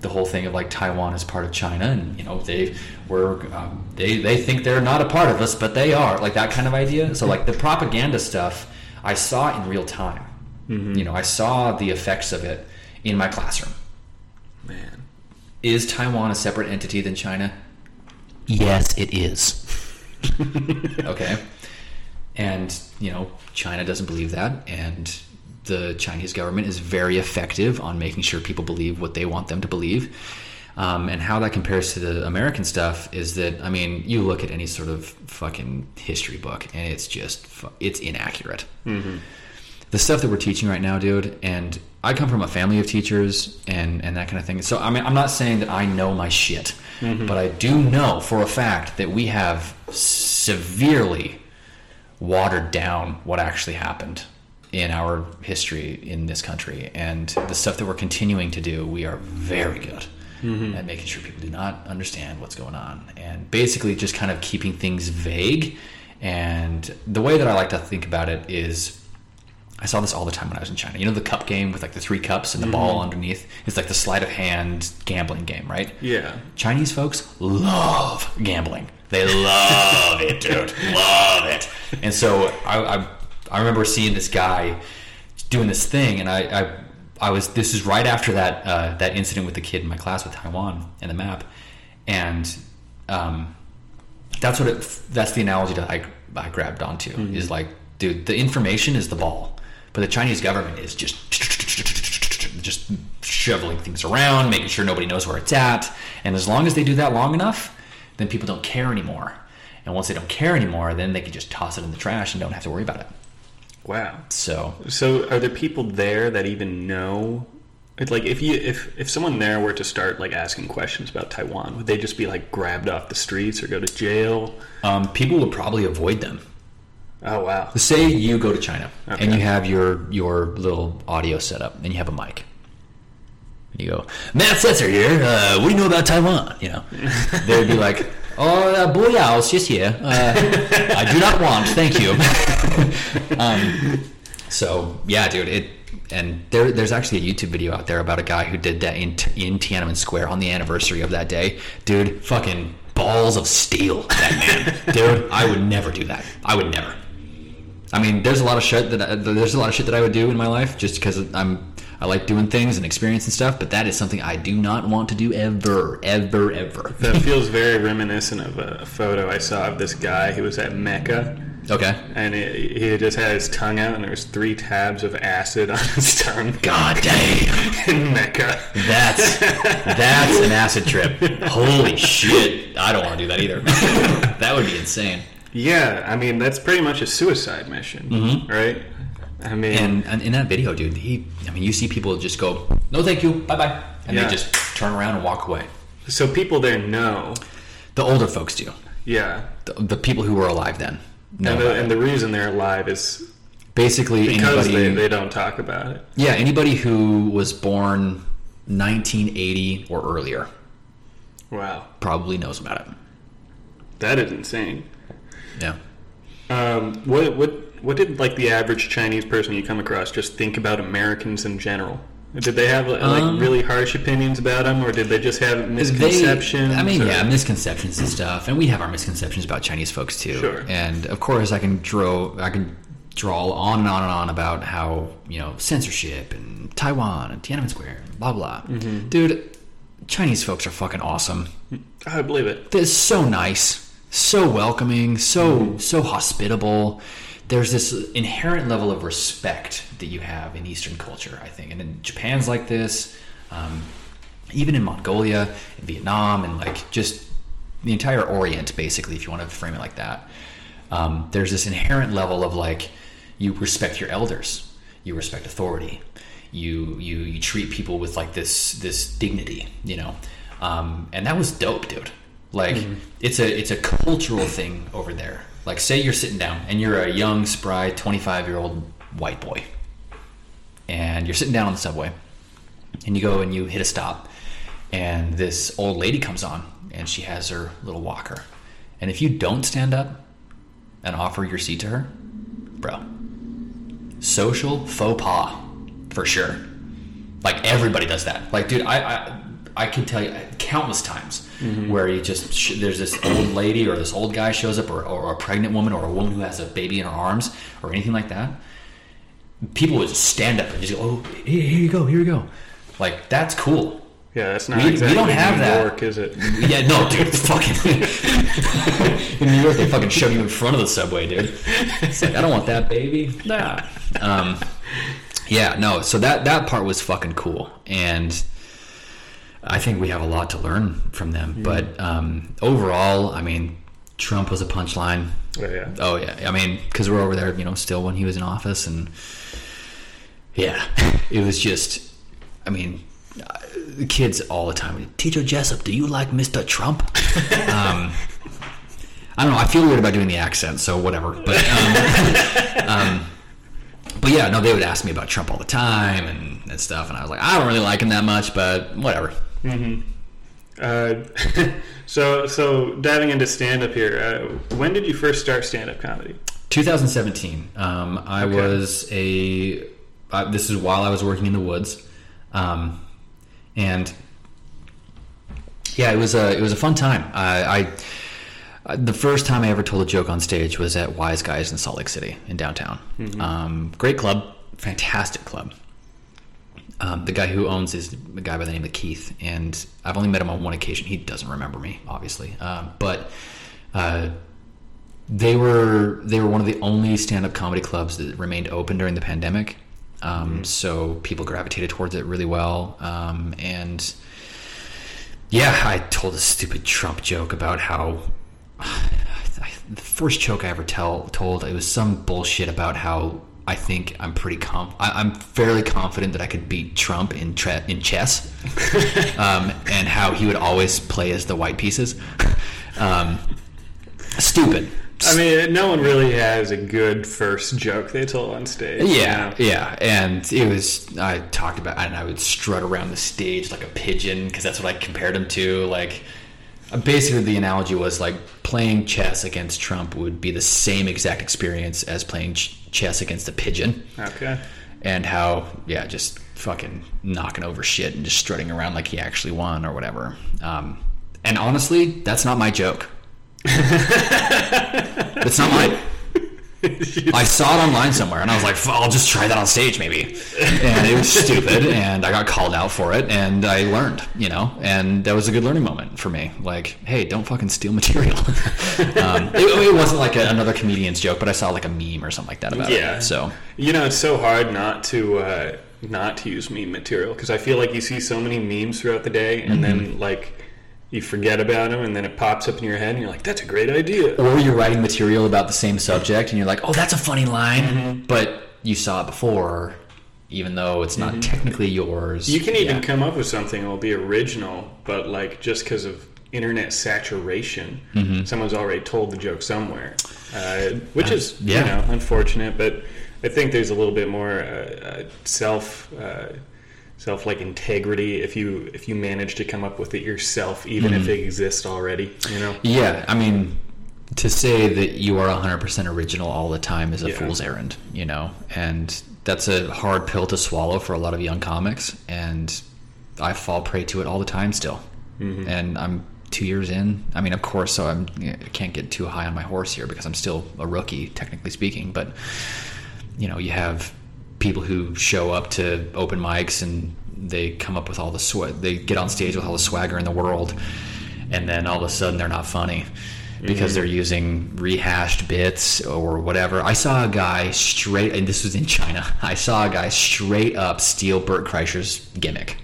the whole thing of like Taiwan is part of China and, you know, they were, um, they, they think they're not a part of us, but they are. Like that kind of idea. So like the propaganda stuff, I saw in real time. You know, I saw the effects of it in my classroom. Man. Is Taiwan a separate entity than China? Yes, it is. okay. And, you know, China doesn't believe that. And the Chinese government is very effective on making sure people believe what they want them to believe. Um, and how that compares to the American stuff is that, I mean, you look at any sort of fucking history book and it's just, it's inaccurate the stuff that we're teaching right now, dude, and I come from a family of teachers and, and that kind of thing. So, I mean, I'm not saying that I know my shit, mm-hmm. but I do know for a fact that we have severely watered down what actually happened in our history in this country. And the stuff that we're continuing to do, we are very good mm-hmm. at making sure people do not understand what's going on. And basically just kind of keeping things vague. And the way that I like to think about it is I saw this all the time when I was in China. You know the cup game with like the three cups and the ball underneath? It's like the sleight of hand gambling game, right? Yeah. Chinese folks love gambling. They love it, dude. Love it. And so I, I, I remember seeing this guy doing this thing, and I, I, I was. This is right after that uh, that incident with the kid in my class with Taiwan and the map, and um, that's what it. That's the analogy that I, I grabbed onto. Is like, dude, the information is the ball, but the Chinese government is just just shoveling things around, making sure nobody knows where it's at. And as long as they do that long enough, then people don't care anymore. And once they don't care anymore, then they can just toss it in the trash and don't have to worry about it. Wow. So So are there people there that even know? It's like if you if if someone there were to start like asking questions about Taiwan, would they just be like grabbed off the streets or go to jail? um, people would probably avoid them. Oh wow! Say you go to China okay. and you have your your little audio setup and you have a mic. And you go, Matt Setzer here. Uh, what do you know about Taiwan? You know, they'd be like, Oh, uh, was just here. Uh, I do not want. Thank you. um, so yeah, dude. It and there, there's actually a YouTube video out there about a guy who did that in in Tiananmen Square on the anniversary of that day. Dude, fucking balls of steel, that man. dude, I would never do that. I would never. I mean, there's a lot of shit that I, there's a lot of shit that I would do in my life just because I'm I like doing things and experience and stuff. But that is something I do not want to do ever, ever, ever. That feels very reminiscent of a photo I saw of this guy who was at Mecca. Okay. And he he just had his tongue out, and there was three tabs of acid on his tongue. God damn. in Mecca. That's that's an acid trip. Holy shit! I don't want to do that either. that would be insane. Yeah, I mean that's pretty much a suicide mission, mm-hmm. right? I mean, And, and in that video, dude, he, I mean, you see people just go, "No, thank you, bye bye," and Yeah. they just turn around and walk away. so people there know, The older folks do. yeah, The, the people who were alive then. know and the, and the reason they're alive is Basically, because anybody, they, they don't talk about it. yeah, anybody who was born 1980 or earlier. Wow, probably knows about it. that is insane. Yeah. Um, what what what did like the average Chinese person you come across just think about Americans in general? Did they have like Um, really harsh opinions about them, or did they just have misconceptions? They, I mean, or- yeah, misconceptions and stuff, and we have our misconceptions about Chinese folks too. Sure. And of course, I can draw, I can draw on and on and on about how you know censorship and Taiwan and Tiananmen Square, and blah blah. Mm-hmm. Dude, Chinese folks are fucking awesome. I believe it. They're so nice, so welcoming, so Mm-hmm. so hospitable. There's this inherent level of respect that you have in Eastern culture, I think, and in Japan's like this. Um, even in Mongolia, in Vietnam, and like just the entire Orient, basically, if you want to frame it like that. Um, there's this inherent level of like you respect your elders, you respect authority, you you you treat people with like this this dignity, you know, um, and that was dope, dude. Like mm-hmm. it's a it's a cultural thing over there. Like say you're sitting down and you're a young, spry, 25 year old white boy, and you're sitting down on the subway, and you go and you hit a stop, and this old lady comes on, and she has her little walker, and if you don't stand up and offer your seat to her, bro, social faux pas for sure. Like everybody does that. Like, dude, I I, I can tell you countless times where you just sh- there's this old lady or this old guy shows up, or, or a pregnant woman, or a woman who has a baby in her arms, or anything like that. People would just stand up and just go, "Oh, here, here you go, here you go." Like that's cool. Yeah, that's not We- we don't have New that. York, is it? Yeah, no, dude, it's fucking in New York, they fucking shove you in front of the subway, dude. It's like I don't want that, baby. Nah. Um, yeah, no. So that that part was fucking cool, and I think we have a lot to learn from them. But um, overall, I mean, Trump was a punchline. Oh, yeah. Oh yeah, I mean, because we're over there, you know, still when he was in office, and yeah, it was just, I mean, uh, the kids all the time. Teacher Jessop, do you like Mr. Trump? um, I don't know. I feel weird about doing the accent, so whatever. But um, um, but yeah, no, they would ask me about Trump all the time and, and stuff, and I was like, I don't really like him that much, but whatever. Uh, so so diving into stand up here, uh, when did you first start stand up comedy? 2017. Um, I Okay. was a. Uh, this is while I was working in the woods, um, and yeah, it was a it was a fun time. I, I the first time I ever told a joke on stage was at Wise Guys in Salt Lake City in downtown. Um, great club, fantastic club. Um, the guy who owns is a guy by the name of Keith, and I've only met him on one occasion. He doesn't remember me, obviously, um, but. Uh, they were they were one of the only stand-up comedy clubs that remained open during the pandemic um, so people gravitated towards it really well um, and yeah i told a stupid trump joke about how the first joke i ever tell told it was some bullshit about how I think I'm pretty com- I, I'm fairly confident that I could beat Trump in tre- in chess, um, and how he would always play as the white pieces. Um, stupid. I mean, no one really has a good first joke they told on stage. you Yeah, know? yeah, and it was I talked about, and I would strut around the stage like a pigeon because that's what I compared him to. Like, basically, the analogy was like playing chess against Trump would be the same exact experience as playing ch- chess against a pigeon, Okay. and how yeah, just fucking knocking over shit and just strutting around like he actually won or whatever. Um, and honestly, that's not my joke. it's not mine. I saw it online somewhere, and I was like, "I'll just try that on stage, maybe." And it was stupid, and I got called out for it, and I learned, you know, and that was a good learning moment for me. Like, hey, don't fucking steal material. um, it, it wasn't like a, another comedian's joke, but I saw like a meme or something like that about Yeah. it. So You know, it's so hard not to uh, not to use meme material because I feel like you see so many memes throughout the day, and Mm-hmm. then like you forget about them, and then it pops up in your head, and you're like, "That's a great idea." or you're writing material about the same subject, and you're like, "Oh, that's a funny line," but you saw it before, even though it's not technically yours. You can even Yeah. come up with something that will be original, but like just because of internet saturation, Mm-hmm. someone's already told the joke somewhere, uh, which is yeah. you know unfortunate. But I think there's a little bit more uh, uh, self uh, self like integrity if you if you manage to come up with it yourself, even if mm-hmm. it exists already. You know. Yeah, I mean, to say that you are 100% original all the time is a Yeah. fool's errand, you know, and that's a hard pill to swallow for a lot of young comics, and I fall prey to it all the time still. Mm-hmm. And I'm two years in. I mean, of course, so I'm, I can't get too high on my horse here because I'm still a rookie, technically speaking, but you know, you have people who show up to open mics and they come up with all the sweat. They get on stage with all the swagger in the world, and then all of a sudden they're not funny because mm. they're using rehashed bits or whatever. I saw a guy straight, and this was in China. I saw a guy straight up steal Bert Kreischer's gimmick.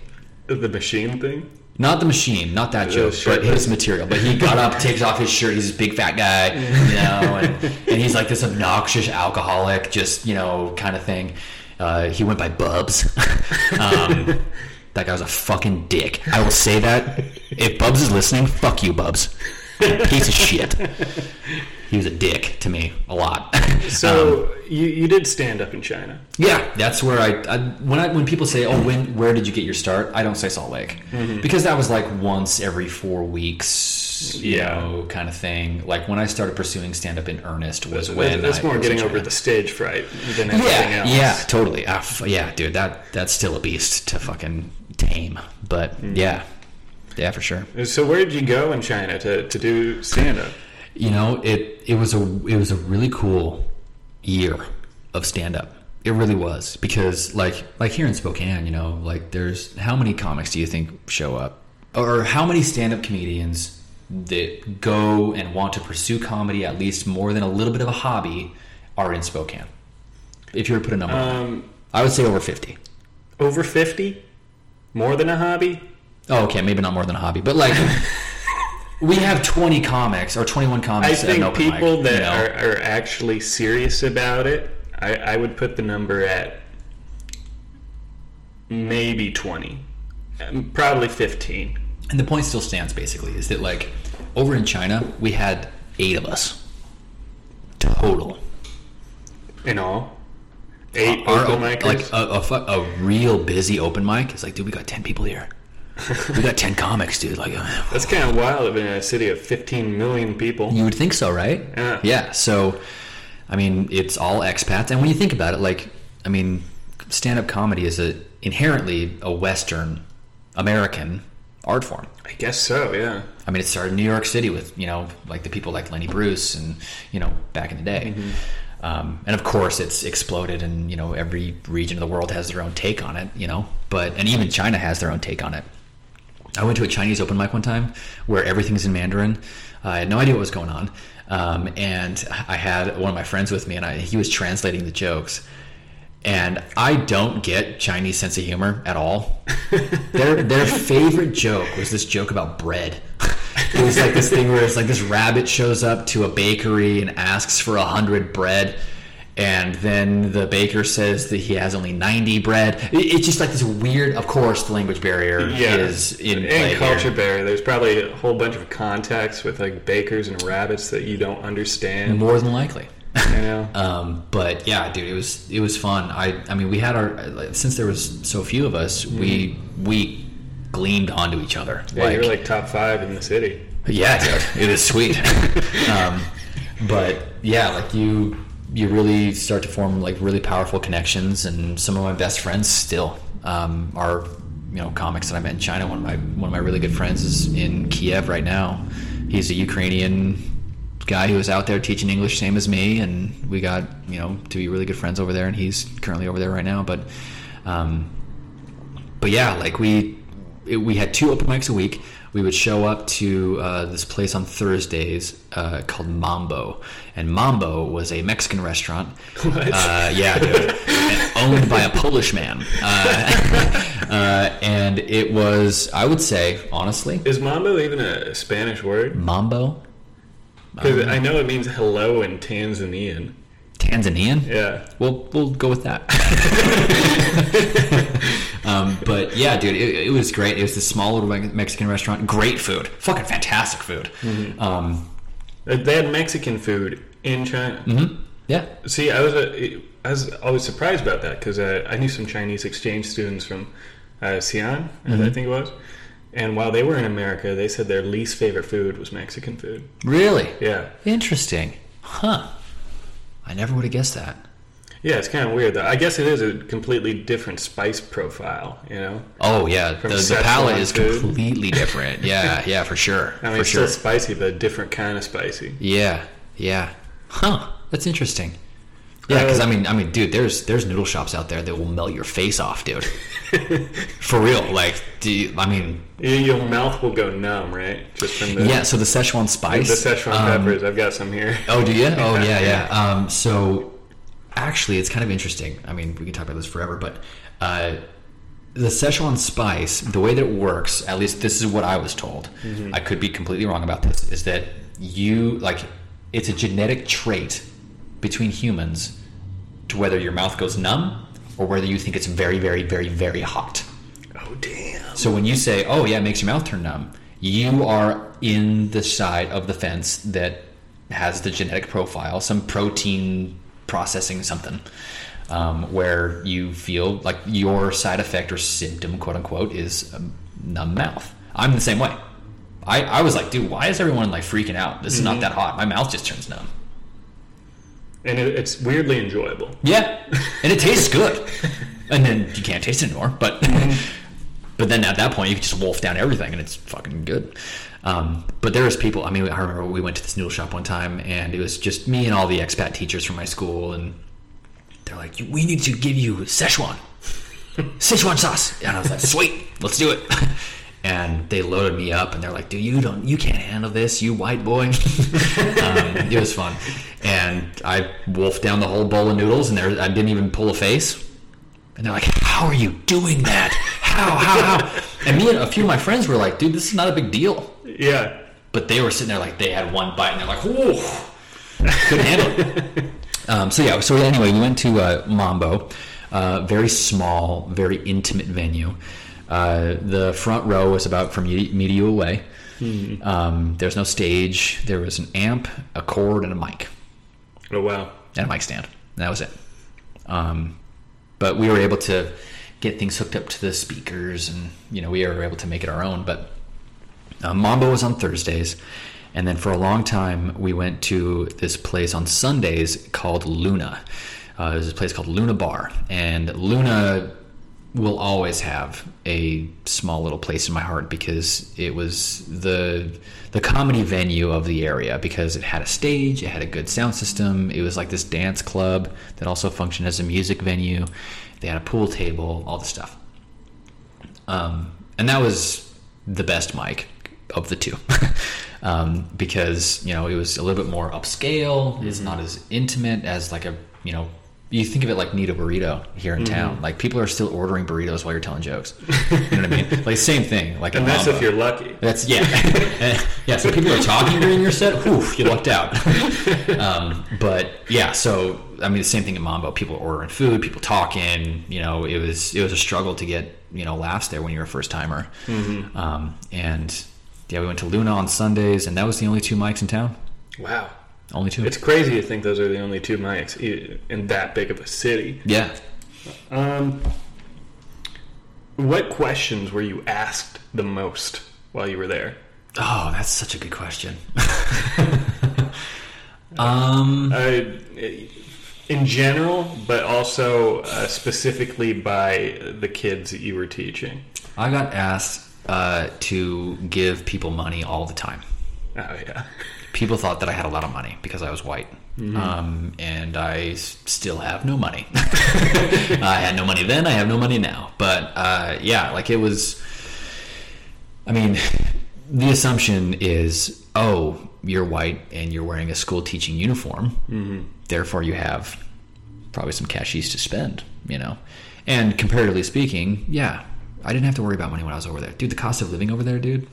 The machine thing. Not the machine, not that joke, but his material. But he got up, takes off his shirt. He's this big fat guy, you know, and, and he's like this obnoxious alcoholic, just you know, kind of thing. Uh, he went by Bubs. um, that guy was a fucking dick. I will say that. If Bubs is listening, fuck you, Bubs. Piece of shit. He was a dick to me a lot. So Um, you you did stand up in China. yeah, that's where I, I when I when people say, "Oh, when where did you get your start?" I don't say Salt Lake because that was like once every four weeks, you Yeah. know, kind of thing. Like when I started pursuing stand up in earnest was when That's I more getting over the stage fright than anything Yeah, else. yeah, totally. Ah, f- yeah, dude, that that's still a beast to fucking tame. But yeah, yeah, for sure. So where did you go in China to, to do stand up? You know, it it was a it was a really cool year of stand up. It really was because like like here in Spokane, you know, like there's how many comics do you think show up, or how many stand up comedians that go and want to pursue comedy at least more than a little bit of a hobby are in Spokane? If you were to put a number. Um, I would say over fifty. over fifty, more than a hobby. Oh, okay, maybe not more than a hobby, but like we have twenty comics or twenty one comics. I think open mic, people that you know? are, are actually serious about it, I, I would put the number at maybe twenty, Um, probably fifteen. And the point still stands basically is that like over in China we had eight of us total. In all, eight Our open op- micers. like a, a, a real busy open mic. It's like, dude, we got ten people here. we got ten comics, dude. Like, uh, That's kind of wild living in a city of 15 million people. you would think so, right? Yeah. Yeah. So, I mean, it's all expats, and when you think about it, like, I mean, stand-up comedy is a inherently a Western American art form. I guess so, yeah. I mean, it started in New York City with you know like the people like Lenny Bruce and you know back in the day, um, and of course it's exploded and you know every region of the world has their own take on it, you know. But and even China has their own take on it. I went to a Chinese open mic one time where everything's in Mandarin. I had no idea what was going on, um, and I had one of my friends with me, and I, he was translating the jokes. And I don't get Chinese sense of humor at all. their their favorite joke was this joke about bread. It was like this thing where it's like this rabbit shows up to a bakery and asks for a hundred bread, and then the baker says that he has only ninety bread. It- It's just like this weird. Of course, the language barrier Yeah. is in and culture here. barrier. There's probably a whole bunch of contacts with like bakers and rabbits that you don't understand. more than likely. You know? Um, but yeah, dude, it was it was fun. I I mean, we had our like, since there was so few of us, we we gleamed onto each other. Yeah, you're like top five in the city. Yeah, dude, it is sweet. um, but yeah, like you, you really start to form like really powerful connections, and some of my best friends still um, are you know comics that I met in China. One of my one of my really good friends is in Kiev right now. He's a Ukrainian guy who was out there teaching English, same as me, and we got you know to be really good friends over there. And he's currently over there right now, but. Um, but yeah, like we it, we had two open mics a week. We would show up to uh, this place on Thursdays uh, called Mambo, and Mambo was a Mexican restaurant. What? Uh, yeah, dude, and owned by a Polish man, uh, uh, and it was, I would say, honestly, Is mambo even a Spanish word? Mambo, Because I know it means hello in Tanzanian. Tanzanian. Yeah. We'll we'll go with that. um, but yeah, dude, it, it was great. It was this small little Mexican restaurant. Great food, fucking fantastic food. Um, Uh, They had Mexican food in China. mhm, Yeah, See, I was uh, I was always surprised about that because uh, I knew some Chinese exchange students from uh, Xi'an, as I think it was. And while they were in America, they said their least favorite food was Mexican food. Really? Yeah. Interesting. Huh. I never would have guessed that. Yeah, it's kind of weird though. I guess it is a completely different spice profile, you know? Oh yeah, the, the palate is food. completely different. Yeah, yeah, for sure, I mean, for it's sure. still spicy, but a different kind of spicy. Yeah, yeah. Huh. That's interesting. Yeah, because Uh, I mean, I mean, dude, there's there's noodle shops out there that will melt your face off, dude. For real. Like, do you, I mean, Your mouth will go numb, right? Just from the, yeah. So the Szechuan spice. the Szechuan um, peppers. I've got some here. Oh, do you? Oh, yeah, Yeah. yeah. Um, so actually, it's kind of interesting. I mean, we can talk about this forever, but uh, the Szechuan spice, the way that it works, at least this is what I was told. I could be completely wrong about this. Is that you like? It's a genetic trait between humans to whether your mouth goes numb or whether you think it's very, very, very, very hot. Oh damn! So when you say, "Oh yeah, it makes your mouth turn numb," you are in the side of the fence that has the genetic profile, some protein processing something, um, where you feel like your side effect or symptom, quote unquote, is a numb mouth. I'm the same way. I, I was like, dude, why is everyone like freaking out? This is not mm-hmm. that hot. My mouth just turns numb. And it, it's weirdly enjoyable. Yeah, and it tastes good. And then you can't taste it anymore. But mm-hmm. but then at that point, you can just wolf down everything, and it's fucking good. Um, but there was people. I mean, I remember we went to this noodle shop one time, and it was just me and all the expat teachers from my school, and they're like, "We need to give you Szechuan, Szechuan sauce," and I was like, "Sweet, let's do it." And they loaded me up, and they're like, "Dude, you don't, you can't handle this, you white boy." um, it was fun, and I wolfed down the whole bowl of noodles, and there, I didn't even pull a face. And they're like, "How are you doing that? How? How? How?" And me and a few of my friends were like, "Dude, this is not a big deal." Yeah. But they were sitting there like they had one bite, and they're like, "Whoa!" Couldn't handle it. Um, so yeah. So anyway, we went to uh, Mambo, uh, very small, very intimate venue. Uh, the front row was about from me me to you away. Um, there's no stage. There was an amp, a cord, and a mic Oh wow. and a mic stand. And that was it. Um, but we were able to get things hooked up to the speakers, and you know we were able to make it our own. But uh, Mambo was on Thursdays, and then for a long time we went to this place on Sundays called Luna. Uh, there's a place called Luna Bar, and Luna will always have a small little place in my heart because it was the the comedy venue of the area because it had a stage, it had a good sound system, it was like this dance club that also functioned as a music venue. They had a pool table, all the stuff. Um, and that was the best mic of the two um, because you know it was a little bit more upscale. It's not as intimate as like a you know you think of it like Nita Burrito here in town. Like people are still ordering burritos while you're telling jokes. You know what I mean? Like same thing. Like And a that's Mambo. if you're lucky. That's yeah, yeah. So people are talking during your set. Whew, you lucked out. um, but yeah, so I mean, the same thing at Mambo. People ordering food, people talking. You know, it was it was a struggle to get you know laughs there when you're a first timer. Um, and yeah, we went to Luna on Sundays, and that was the only two mics in town. Wow. Only two. It's crazy to think those are the only two mics in that big of a city. yeah. Um, what questions were you asked the most while you were there? Oh, that's such a good question. um. Uh, in general, but also uh, specifically by the kids that you were teaching. I got asked uh, to give people money all the time. Oh yeah. People thought that I had a lot of money because I was white. Um, and I s- still have no money. I had no money then, I have no money now. But uh, yeah, like it was. I mean, the assumption is oh, you're white and you're wearing a school teaching uniform. Therefore, you have probably some cashies to spend, you know? And comparatively speaking, yeah, I didn't have to worry about money when I was over there. Dude, the cost of living over there, dude,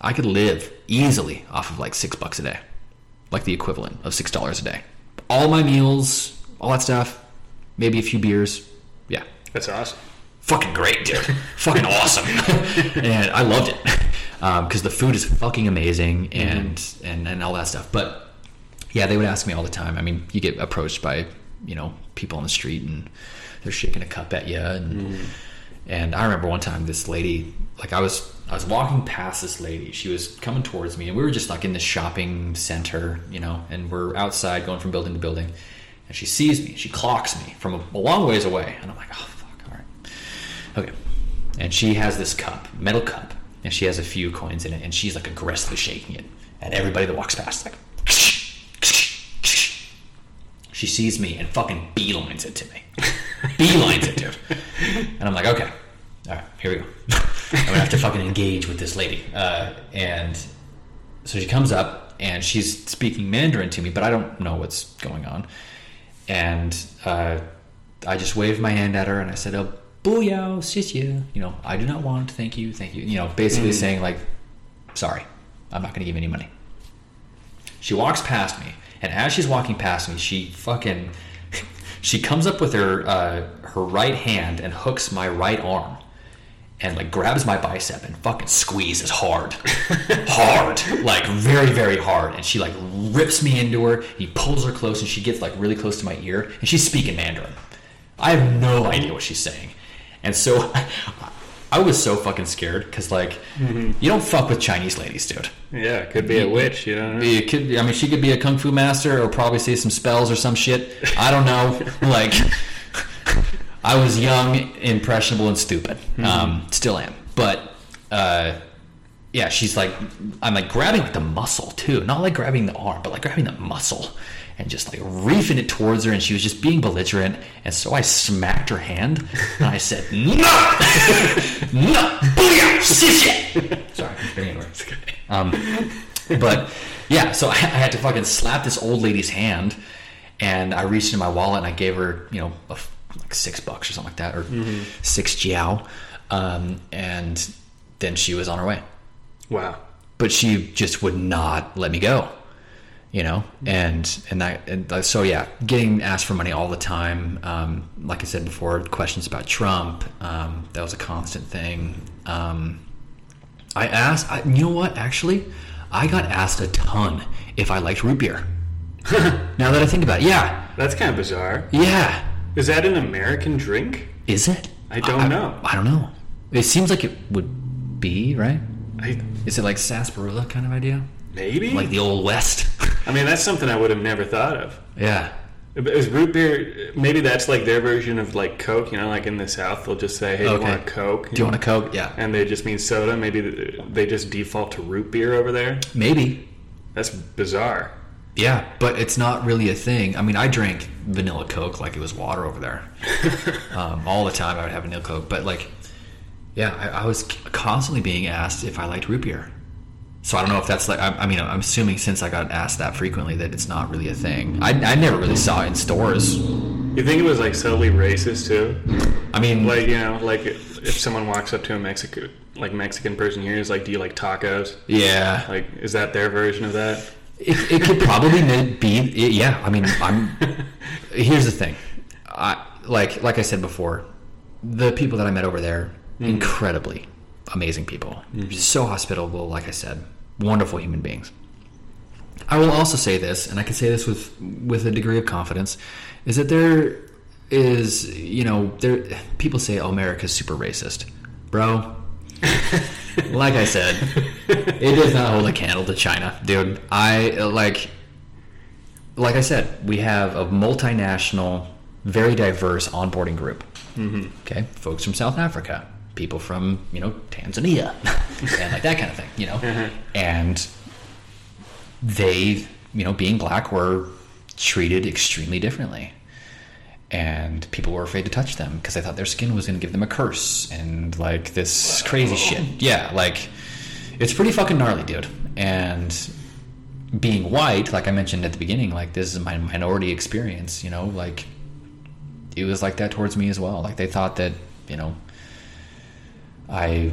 I could live easily off of like six bucks a day, like the equivalent of six dollars a day. All my meals, all that stuff, maybe a few beers. Yeah, That's awesome. fucking great, dude. fucking awesome. and I loved it um, because the food is fucking amazing mm-hmm. and, and and all that stuff. But yeah, they would ask me all the time. I mean, you get approached by you know people on the street and they're shaking a cup at you and mm-hmm. And I remember one time this lady, like I was, I was walking past this lady. She was coming towards me, and we were just like in the shopping center, you know, and we're outside going from building to building. And she sees me, she clocks me from a, a long ways away, and I'm like, oh fuck, all right, okay. And she has this cup, metal cup, and she has a few coins in it, and she's like aggressively shaking it, and everybody that walks past, like. She sees me and fucking beelines it to me. beelines it, dude. And I'm like, okay, all right, here we go. I'm gonna have to fucking engage with this lady. Uh, and so she comes up and she's speaking Mandarin to me, but I don't know what's going on. And uh, I just waved my hand at her and I said, oh, booyah, xie You know, I do not want, thank you, thank you. You know, basically saying, like, sorry, I'm not gonna give any money. She walks past me, and as she's walking past me, she fucking she comes up with her uh, her right hand and hooks my right arm, and like grabs my bicep and fucking squeezes hard, hard, like very very hard, and she like rips me into her. He pulls her close, and she gets like really close to my ear, and she's speaking Mandarin. I have no idea what she's saying, and so. I was so fucking scared because, like, you don't fuck with Chinese ladies, dude. Yeah, it could be a witch. You know. Be I mean, she could be a kung fu master or probably say some spells or some shit. I don't know. like, I was young, impressionable, and stupid. Um, still am. But, uh, yeah, she's like, I'm like grabbing the muscle too, not like grabbing the arm, but like grabbing the muscle and just like reefing it towards her. And she was just being belligerent. And so I smacked her hand and I said, No! no! Booyah! Shit! Sorry, I'm. Um, but yeah, so I, I had to fucking slap this old lady's hand, and I reached in my wallet and I gave her, you know, a like six bucks or something like that, or six jiao, um, and then she was on her way. Wow. But she just would not let me go, you know, and and that and so yeah, getting asked for money all the time. Um, like I said before, questions about Trump. Um, that was a constant thing. Um, I asked, I, you know what? Actually, I got asked a ton if I liked root beer. now that I think about it, yeah, That's kind of bizarre. yeah. Is that an American drink? Is it? I don't know. I don't know. It seems like it would be right. I, Is it like sarsaparilla kind of idea, maybe. like the old west? I mean, that's something I would have never thought of. yeah. Is root beer? Maybe that's like their version of like Coke. You know, like in the South, they'll just say, "Hey, Okay. you want a Coke?" Do you want a coke? Yeah. And they just mean soda. Maybe they just default to root beer over there. Maybe. That's bizarre. Yeah, but it's not really a thing. I mean, I drank vanilla Coke like it was water over there. um, all the time I would have vanilla Coke. But, like, yeah, I, I was constantly being asked if I liked root beer. So I don't know if that's like, I, I mean, I'm assuming since I got asked that frequently that it's not really a thing. I, I never really saw it in stores. You think it was like subtly racist too? I mean, Like you know, like if someone walks up to a Mexican like Mexican person here is like, "Do you like tacos?" yeah. Like, is that their version of that? It, it could probably be, yeah. I mean, I'm. Here's the thing, I like like I said before, the people that I met over there, mm-hmm. incredibly amazing people, mm-hmm. so hospitable. Like I said, wonderful human beings. I will also say this, and I can say this with with a degree of confidence, is that there is, you know, there people say, "Oh, America's super racist," bro. like I said, it does not hold a candle to China, dude. I like, like I said, we have a multinational, very diverse onboarding group. Mm-hmm. Okay, folks from South Africa, people from you know Tanzania, and like that kind of thing, you know, mm-hmm. and they, you know, being black, were treated extremely differently. And people were afraid to touch them because they thought their skin was going to give them a curse and like this crazy shit. Yeah, like it's pretty fucking gnarly, dude. And being white, like I mentioned at the beginning, like this is my minority experience, you know, like it was like that towards me as well. Like they thought that, you know, I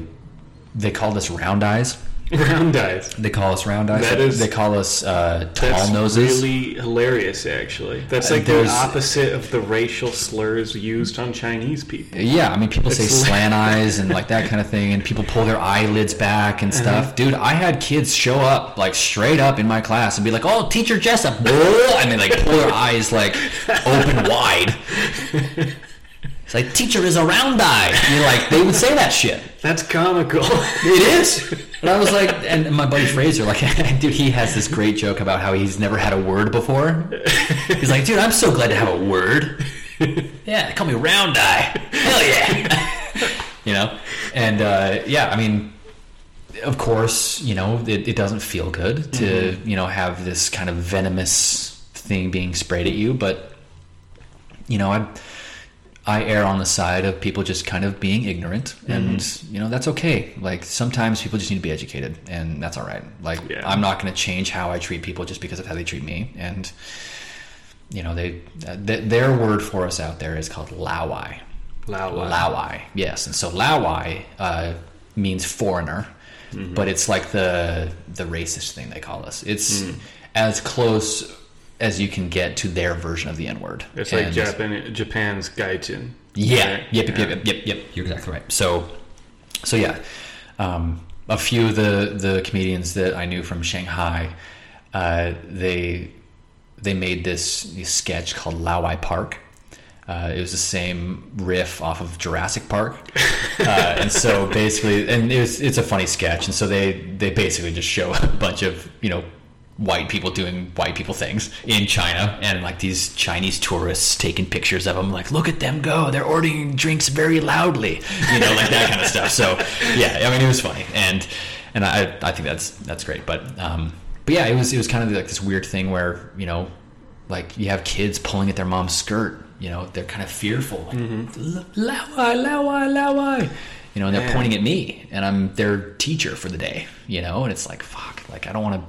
they called us round eyes. Round eyes. They call us round eyes. That is- they call us uh, tall That's noses. really hilarious, actually. That's Uh, like the opposite of the racial slurs used on Chinese people. Yeah, I mean, people say It's- slant eyes and like that kind of thing, and people pull their eyelids back and stuff. Dude, I had kids show up like straight up in my class and be like, "Oh, teacher Jessop," and they like pull their eyes like open wide. It's like teacher is a round eye. You're like they would say that shit. That's comical. It is. And I was like, and my buddy Fraser, like, dude, he has this great joke about how he's never had a word before. He's like, dude, I'm so glad to have a word. Yeah, they call me round eye. Hell yeah. you know, and uh, yeah, I mean, of course, you know, it, it doesn't feel good to you know have this kind of venomous thing being sprayed at you, but you know, I I err on the side of people just kind of being ignorant, and you know that's okay. Like sometimes people just need to be educated, and that's all right. Like Yeah. I'm not going to change how I treat people just because of how they treat me, and you know they th- their word for us out there is called Laowai. Lao. Laowai, yes, and so Laowai uh, means foreigner, Mm-hmm. but it's like the the racist thing they call us. It's Mm. as close as you can get to their version of the N word. It's like Japan, Japan's gaijin. Yeah. Right? Yep, yep, Yeah. yep, yep, yep, yep. You're exactly right. So, so yeah, um, a few of the the comedians that I knew from Shanghai, uh, they they made this, this sketch called Laowai Park. Uh, it was the same riff off of Jurassic Park, uh, and so basically, and it was, it's a funny sketch, and so they they basically just show a bunch of you know white people doing white people things in China, and like these Chinese tourists taking pictures of them, like look at them go, they're ordering drinks very loudly, you know, like that kind of stuff. So yeah, I mean it was funny, and and I I think that's that's great, but um but yeah, it was it was kind of like this weird thing where you know like you have kids pulling at their mom's skirt you know they're kind of fearful like laowai laowai laowai. You know and they're Man. pointing at me and i'm their teacher for the day you know? And it's like fuck like i don't want to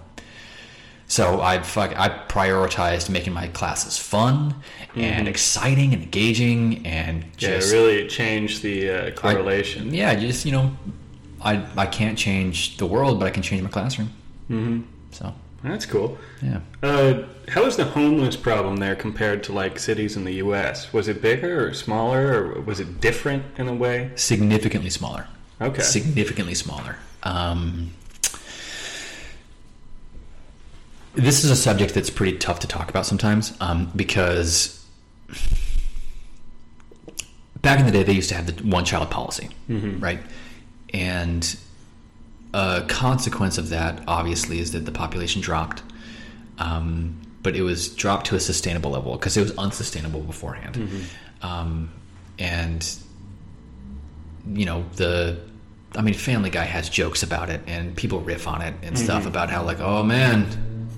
so i fuck i prioritized making my classes fun and exciting and engaging and Yeah, it really changed the uh, I- correlation. yeah just you know i i can't change the world but i can change my classroom mm-hmm. so That's cool. yeah Uh, how is the homeless problem there compared to like cities in the U.S.? Was it bigger or smaller, or was it different in a way? significantly smaller Okay. significantly smaller. Um, this is a subject that's pretty tough to talk about sometimes um, because back in the day they used to have the one child policy, right? And a consequence of that, obviously, is that the population dropped. Um, but it was dropped to a sustainable level because it was unsustainable beforehand. Um, and you know the i mean family guy has jokes about it and people riff on it and stuff about how like oh man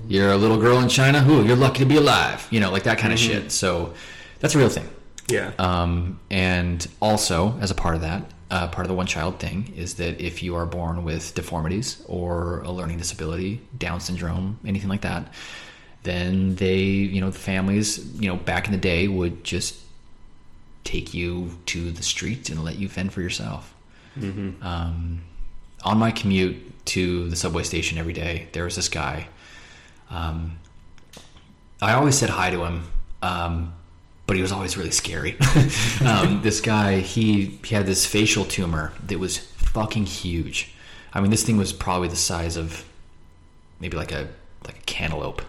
you're a little girl in china Ooh, you're lucky to be alive you know like that kind of shit so that's a real thing Yeah. um, and also as a part of that uh, part of the one child thing is that if you are born with deformities or a learning disability down syndrome anything like that then they you know the families you know back in the day would just take you to the street and let you fend for yourself. Um, on my commute to the subway station every day, there was this guy. Um, I always said hi to him, um, but he was always really scary. um, this guy, he, he had this facial tumor that was fucking huge. I mean, this thing was probably the size of maybe like a like a cantaloupe.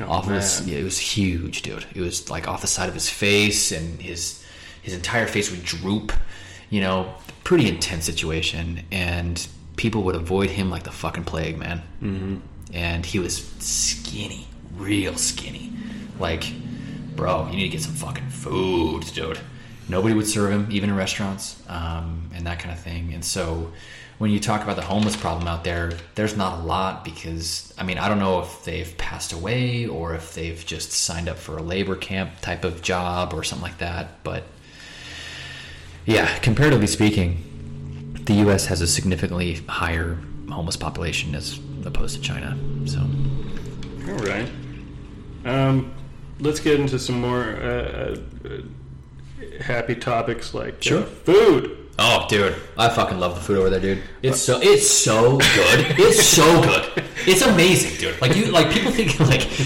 Oh, off of his, yeah, it was huge, dude. It was like off the side of his face, and his his entire face would droop. You know, pretty intense situation, and people would avoid him like the fucking plague, man. Mm-hmm. And he was skinny, real skinny. Like, bro, you need to get some fucking food, dude. Nobody would serve him, even in restaurants, um, and that kind of thing. And so, when you talk about the homeless problem out there, there's not a lot because I mean I don't know if they've passed away or if they've just signed up for a labor camp type of job or something like that. But yeah, comparatively speaking, the U.S. has a significantly higher homeless population as opposed to China. So All right. Um, let's get into some more uh, uh, happy topics like uh, food. Oh, dude, I fucking love the food over there, dude. It's so it's so good. It's so good. It's amazing, dude. Like you, like people think like,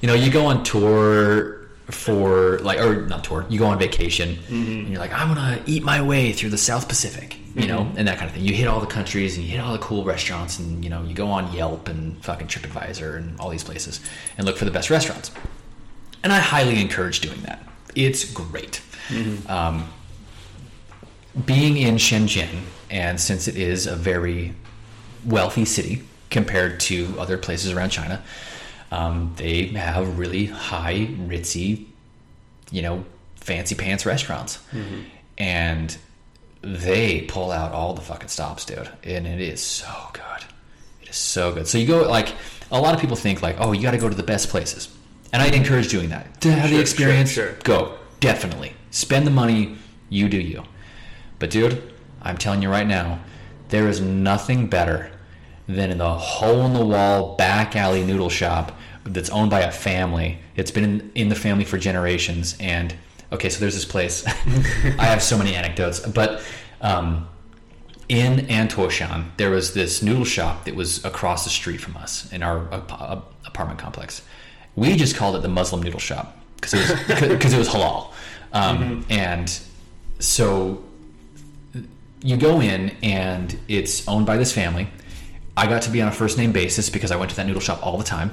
you know, you go on tour for like, or not tour. You go on vacation, mm-hmm. and you're like, I'm gonna eat my way through the South Pacific, you know, mm-hmm. and that kind of thing. You hit all the countries and you hit all the cool restaurants, and you know, you go on Yelp and fucking TripAdvisor and all these places and look for the best restaurants. And I highly encourage doing that. It's great. Mm-hmm. Um, being in Shenzhen, and since it is a very wealthy city compared to other places around China, um, they have really high, ritzy, you know, fancy pants restaurants, and they pull out all the fucking stops, dude, and it is so good. It is so good. So you go like a lot of people think like, oh, you got to go to the best places, and I encourage doing that to have Sure, the experience. sure, sure. Go definitely spend the money. You do you. But dude, I'm telling you right now, there is nothing better than in the hole in the wall back alley noodle shop that's owned by a family. It's been in, in the family for generations. And okay, so there's this place. I have so many anecdotes, but um, in Antuoshan, there was this noodle shop that was across the street from us in our ap- apartment complex. We just called it the Muslim noodle shop because it was because it was halal, um, and so you go in and it's owned by this family. I got to be on a first name basis because I went to that noodle shop all the time.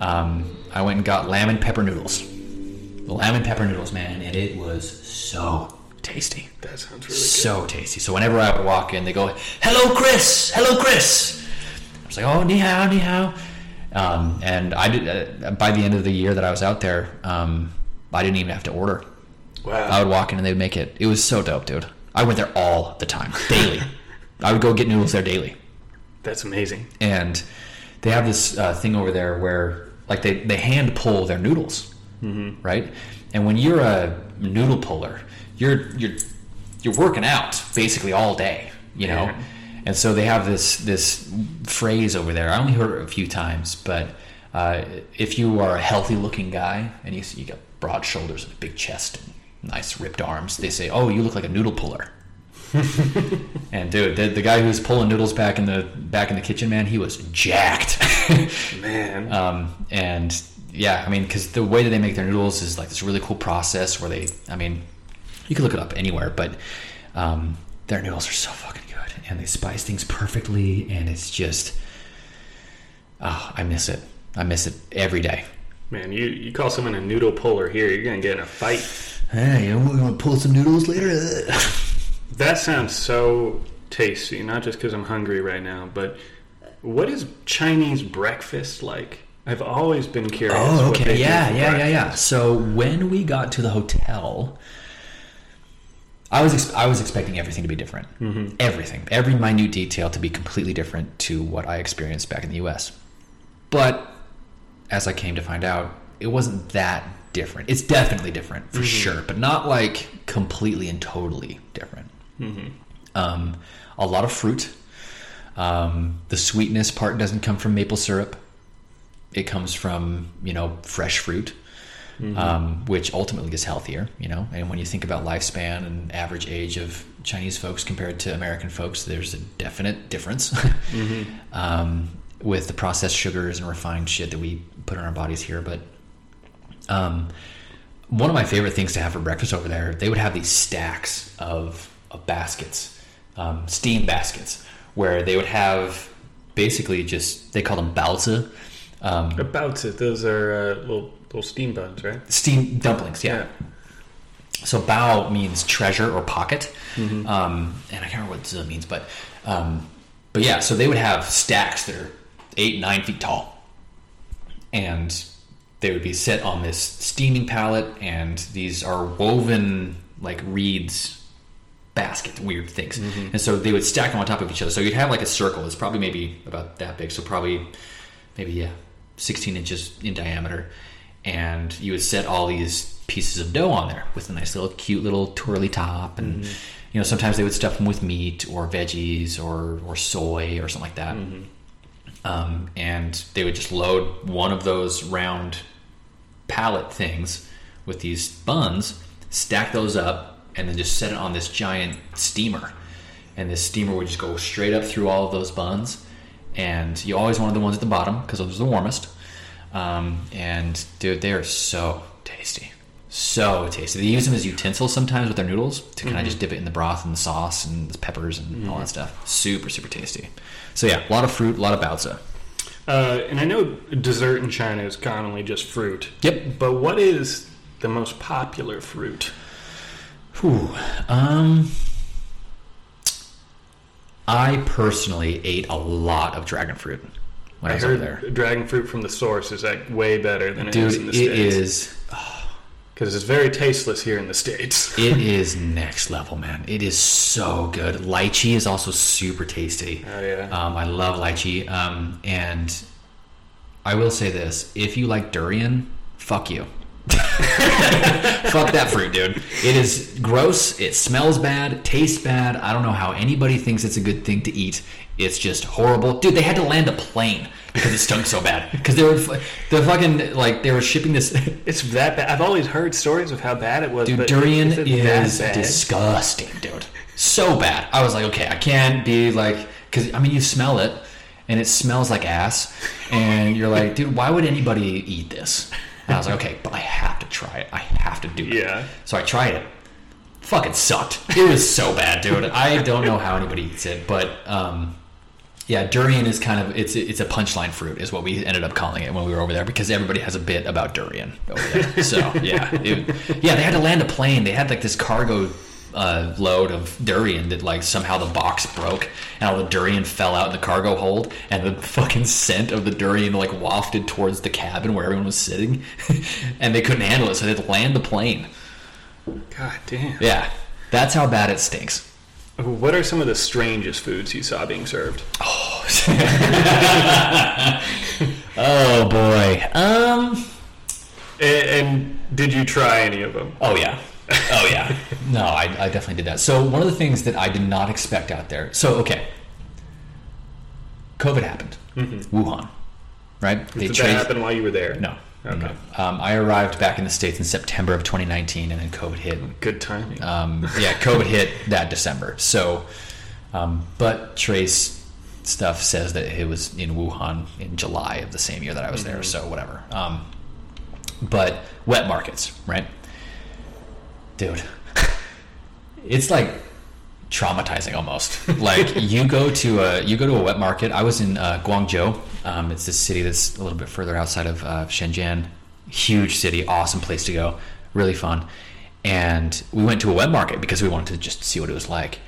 Um, I went and got lamb and pepper noodles. Lamb and pepper noodles, man, and it was so tasty. That sounds really good. So tasty. So whenever I would walk in, they go, "Hello, Chris. Hello, Chris." I was like, "Oh, ni hao, ni hao." Um, and I did. Uh, by the end of the year that I was out there, um, I didn't even have to order. Wow. I would walk in and they'd make it. It was so dope, dude. I went there all the time, daily. I would go get noodles there daily That's amazing. and they have this uh, thing over there where like they, they hand pull their noodles right? And when you're a noodle puller you're you're you're working out basically all day you know? Yeah. and so they have this this phrase over there. I only heard it a few times but uh, if you are a healthy looking guy and you, you got broad shoulders and a big chest and nice ripped arms they say oh you look like a noodle puller and dude, the, the guy who was pulling noodles back in the back in the kitchen, man, he was jacked. Man. um, and yeah, I mean, because the way that they make their noodles is like this really cool process where they, I mean, you can look it up anywhere, but um, their noodles are so fucking good, and they spice things perfectly, and it's just, oh, I miss it. I miss it every day. Man, you, you call someone a noodle puller here, you're going to get in a fight. Hey, we're gonna pull some noodles later. That sounds so tasty, not just because I'm hungry right now, but what is Chinese breakfast like? I've always been curious. Oh, okay. Yeah, yeah, yeah, yeah. So when we got to the hotel, I was ex- I was expecting everything to be different. Mm-hmm. Everything, every minute detail to be completely different to what I experienced back in the U.S. But as I came to find out, it wasn't that different. It's definitely different for sure, but not like completely and totally different. Um, a lot of fruit. Um, the sweetness part doesn't come from maple syrup. It comes from you know fresh fruit, um, which ultimately is healthier. You know, and when you think about lifespan and average age of Chinese folks compared to American folks, there's a definite difference um, with the processed sugars and refined shit that we put in our bodies here. But um, one of my favorite things to have for breakfast over there, they would have these stacks of, of baskets, um, steam baskets, where they would have basically just they call them baozi, um, it, those are uh, little little steam buns, right? steam dumplings. Yeah. So bao means treasure or pocket, um, and I can't remember what zi means, but um, but yeah. So they would have stacks that are eight nine feet tall, and they would be set on this steaming pallet, and these are woven like reeds basket weird things, mm-hmm. and so they would stack them on top of each other. So you'd have like a circle. It's probably maybe about that big. So probably maybe yeah, 16 inches in diameter, and you would set all these pieces of dough on there with a nice little cute little twirly top, and mm-hmm. you know sometimes they would stuff them with meat or veggies or or soy or something like that. Mm-hmm. Um, and they would just load one of those round pallet things with these buns, stack those up, and then just set it on this giant steamer. And this steamer would just go straight up through all of those buns. And you always wanted the ones at the bottom because those are the warmest. Um, and dude, they are so tasty. So tasty. They use them as utensils sometimes with their noodles to kind of just dip it in the broth and the sauce and the peppers and all that stuff. Super, super tasty. So yeah, a lot of fruit, a lot of baozi. Uh, and I know dessert in China is commonly just fruit. Yep. But what is the most popular fruit? Whew. Um, I personally ate a lot of dragon fruit when I, I was heard over there. dragon fruit from the source is like way better than it is in Dude, the it states. is because it's very tasteless here in the states. it is next level, man. It is so good. Lychee is also super tasty. Oh, yeah. Um, I love lychee. Um, and I will say this: if you like durian, fuck you. fuck that fruit, dude. It is gross. It smells bad. Tastes bad. I don't know how anybody thinks it's a good thing to eat. It's just horrible, dude. They had to land a plane because it stunk so bad. Because they were the fucking like they were shipping this. It's that bad. I've always heard stories of how bad it was. Dude, durian is, it that is bad? disgusting, dude. So bad. I was like, okay, I can't be like, because I mean, you smell it, and it smells like ass, and you're like, dude, why would anybody eat this? And I was like, okay, but I have to try it. I have to do it. Yeah. So I tried it. Fucking sucked. It was so bad, dude. I don't know how anybody eats it, but um, yeah, durian is kind of it's it's a punchline fruit is what we ended up calling it when we were over there because everybody has a bit about durian over there. So yeah, it, yeah, they had to land a plane. They had like this cargo uh, load of durian that like somehow the box broke and all the durian fell out in the cargo hold and the fucking scent of the durian like wafted towards the cabin where everyone was sitting and they couldn't handle it so they had to land the plane. God damn. Yeah, that's how bad it stinks. What are some of the strangest foods you saw being served? Oh boy. Um. And, and did you try any of them? Oh yeah. Oh yeah. no, I, I definitely did that. So one of the things that I did not expect out there. So okay. COVID happened. Wuhan. Right. They Did that traced- happen while you were there? No. Okay. No. Um, I arrived back in the states in September of 2019, and then COVID hit. Good timing. Um, yeah, COVID hit that December. So, um, but Trace stuff says that it was in Wuhan in July of the same year that I was there. So whatever. Um, but wet markets, right? Dude, it's like traumatizing almost. like you go to a you go to a wet market. I was in uh, Guangzhou. Um, it's this city that's a little bit further outside of uh, Shenzhen. Huge city, awesome place to go, really fun. And we went to a wet market because we wanted to just see what it was like.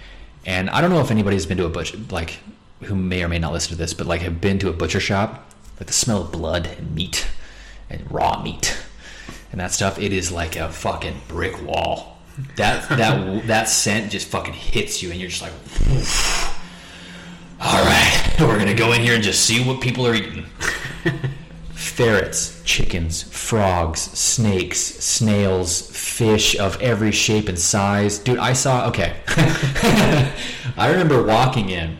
And I don't know if anybody's been to a butcher, like who may or may not listen to this, but like have been to a butcher shop, like the smell of blood and meat and raw meat and that stuff. It is like a fucking brick wall. That that that scent just fucking hits you, and you're just like, "Oof. all right, we're gonna go in here and just see what people are eating. Ferrets, chickens, frogs, snakes, snails, fish of every shape and size. Dude, I saw. Okay, I remember walking in,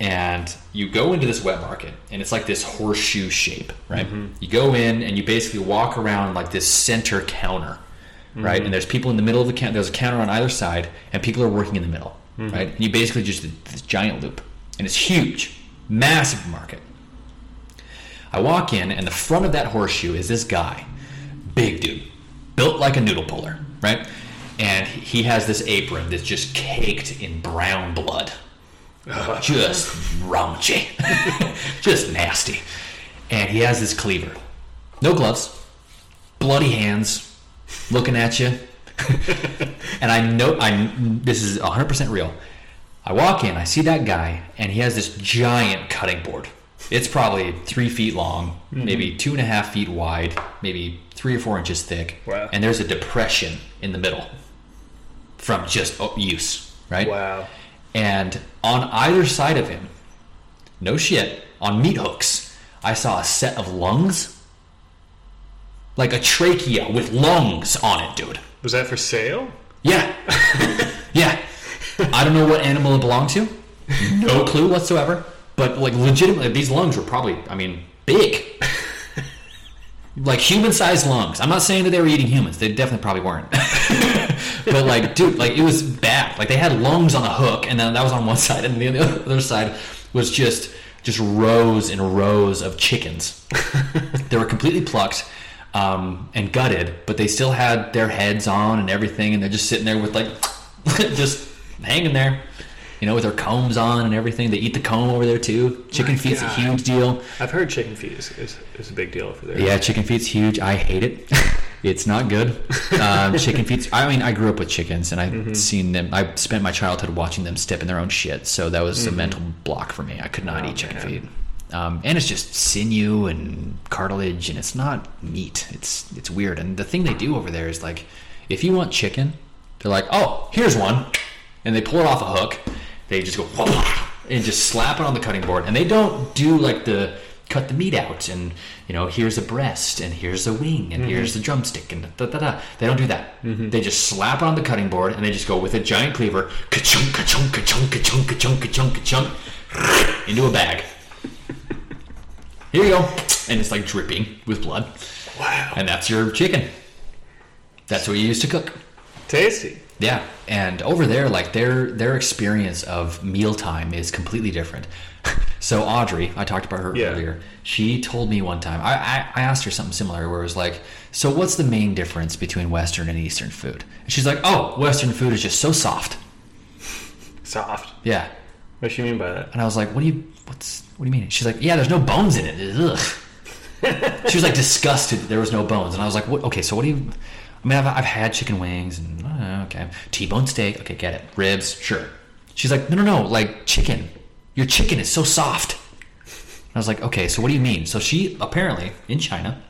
and you go into this wet market, and it's like this horseshoe shape, right? Mm-hmm. You go in, and you basically walk around like this center counter, right? And mm-hmm. there's people in the middle of the counter. There's a counter on either side, and people are working in the middle, mm-hmm. right? And you basically just did this giant loop, and it's huge, massive market. I walk in, and the front of that horseshoe is this guy, big dude, built like a noodle puller, right? And he has this apron that's just caked in brown blood. Just raunchy. just nasty. And he has this cleaver. No gloves, bloody hands, looking at you. and I know I this is 100% real. I walk in, I see that guy, and he has this giant cutting board. It's probably three feet long, mm-hmm. maybe two and a half feet wide, maybe three or four inches thick. Wow. And there's a depression in the middle from just oh, use, right? Wow. And on either side of him, no shit, on meat hooks, I saw a set of lungs. Like a trachea with lungs on it, dude. Was that for sale? Yeah. yeah. I don't know what animal it belonged to. No clue whatsoever. But like legitimately these lungs were probably I mean big. like human sized lungs. I'm not saying that they were eating humans. They definitely probably weren't. but like dude, like it was bad. Like they had lungs on a hook and then that was on one side and the other side was just just rows and rows of chickens. they were completely plucked um, and gutted, but they still had their heads on and everything, and they're just sitting there with like just hanging there, you know, with their combs on and everything. They eat the comb over there too. Chicken My feet's a huge deal. I've heard chicken feet is, is, is a big deal over there. Yeah, chicken feet's huge. I hate it. It's not good. Um, chicken feet. I mean, I grew up with chickens, and I've Mm-hmm. seen them. I spent my childhood watching them step in their own shit. So that was a mental block for me. I could not Mm-hmm. Oh, eat chicken man. feet. Um, and it's just sinew and cartilage, and it's not meat. It's it's weird. And the thing they do over there is like, if you want chicken, they're like, oh, here's one, and they pull it off a hook. They just go and just slap it on the cutting board, and they don't do like the cut the meat out and you know here's a breast and here's a wing and mm-hmm. here's the drumstick and da da da. They don't do that. Mm-hmm. They just slap it on the cutting board and they just go with a giant cleaver, ka-chunk, ka-chunk, ka-chunk, ka-chunk, ka-chunk, ka-chunk, ka-chunk, into a bag. Here you go, and it's like dripping with blood, Wow. and that's your chicken. That's what you use to cook. Tasty. Yeah, and over there, like their their experience of mealtime is completely different. so Audrey, I talked about her Yeah. earlier. She told me one time. I, I I asked her something similar, where it was like, "So what's the main difference between Western and Eastern food?" And she's like, "Oh, Western food is just so soft." Soft. Yeah, What do you mean by that? and I was like, "What do you what's what do you mean?" She's like, "Yeah, there's no bones in it." Ugh. she was like disgusted that there was no bones, and I was like, "What? Okay, so what do you?" I mean, I've, I've had chicken wings and uh, okay, T-bone steak, okay, get it, ribs, sure. She's like, "No, no, no, like chicken. Your chicken is so soft." And I was like, "Okay, so what do you mean?" So she apparently in China,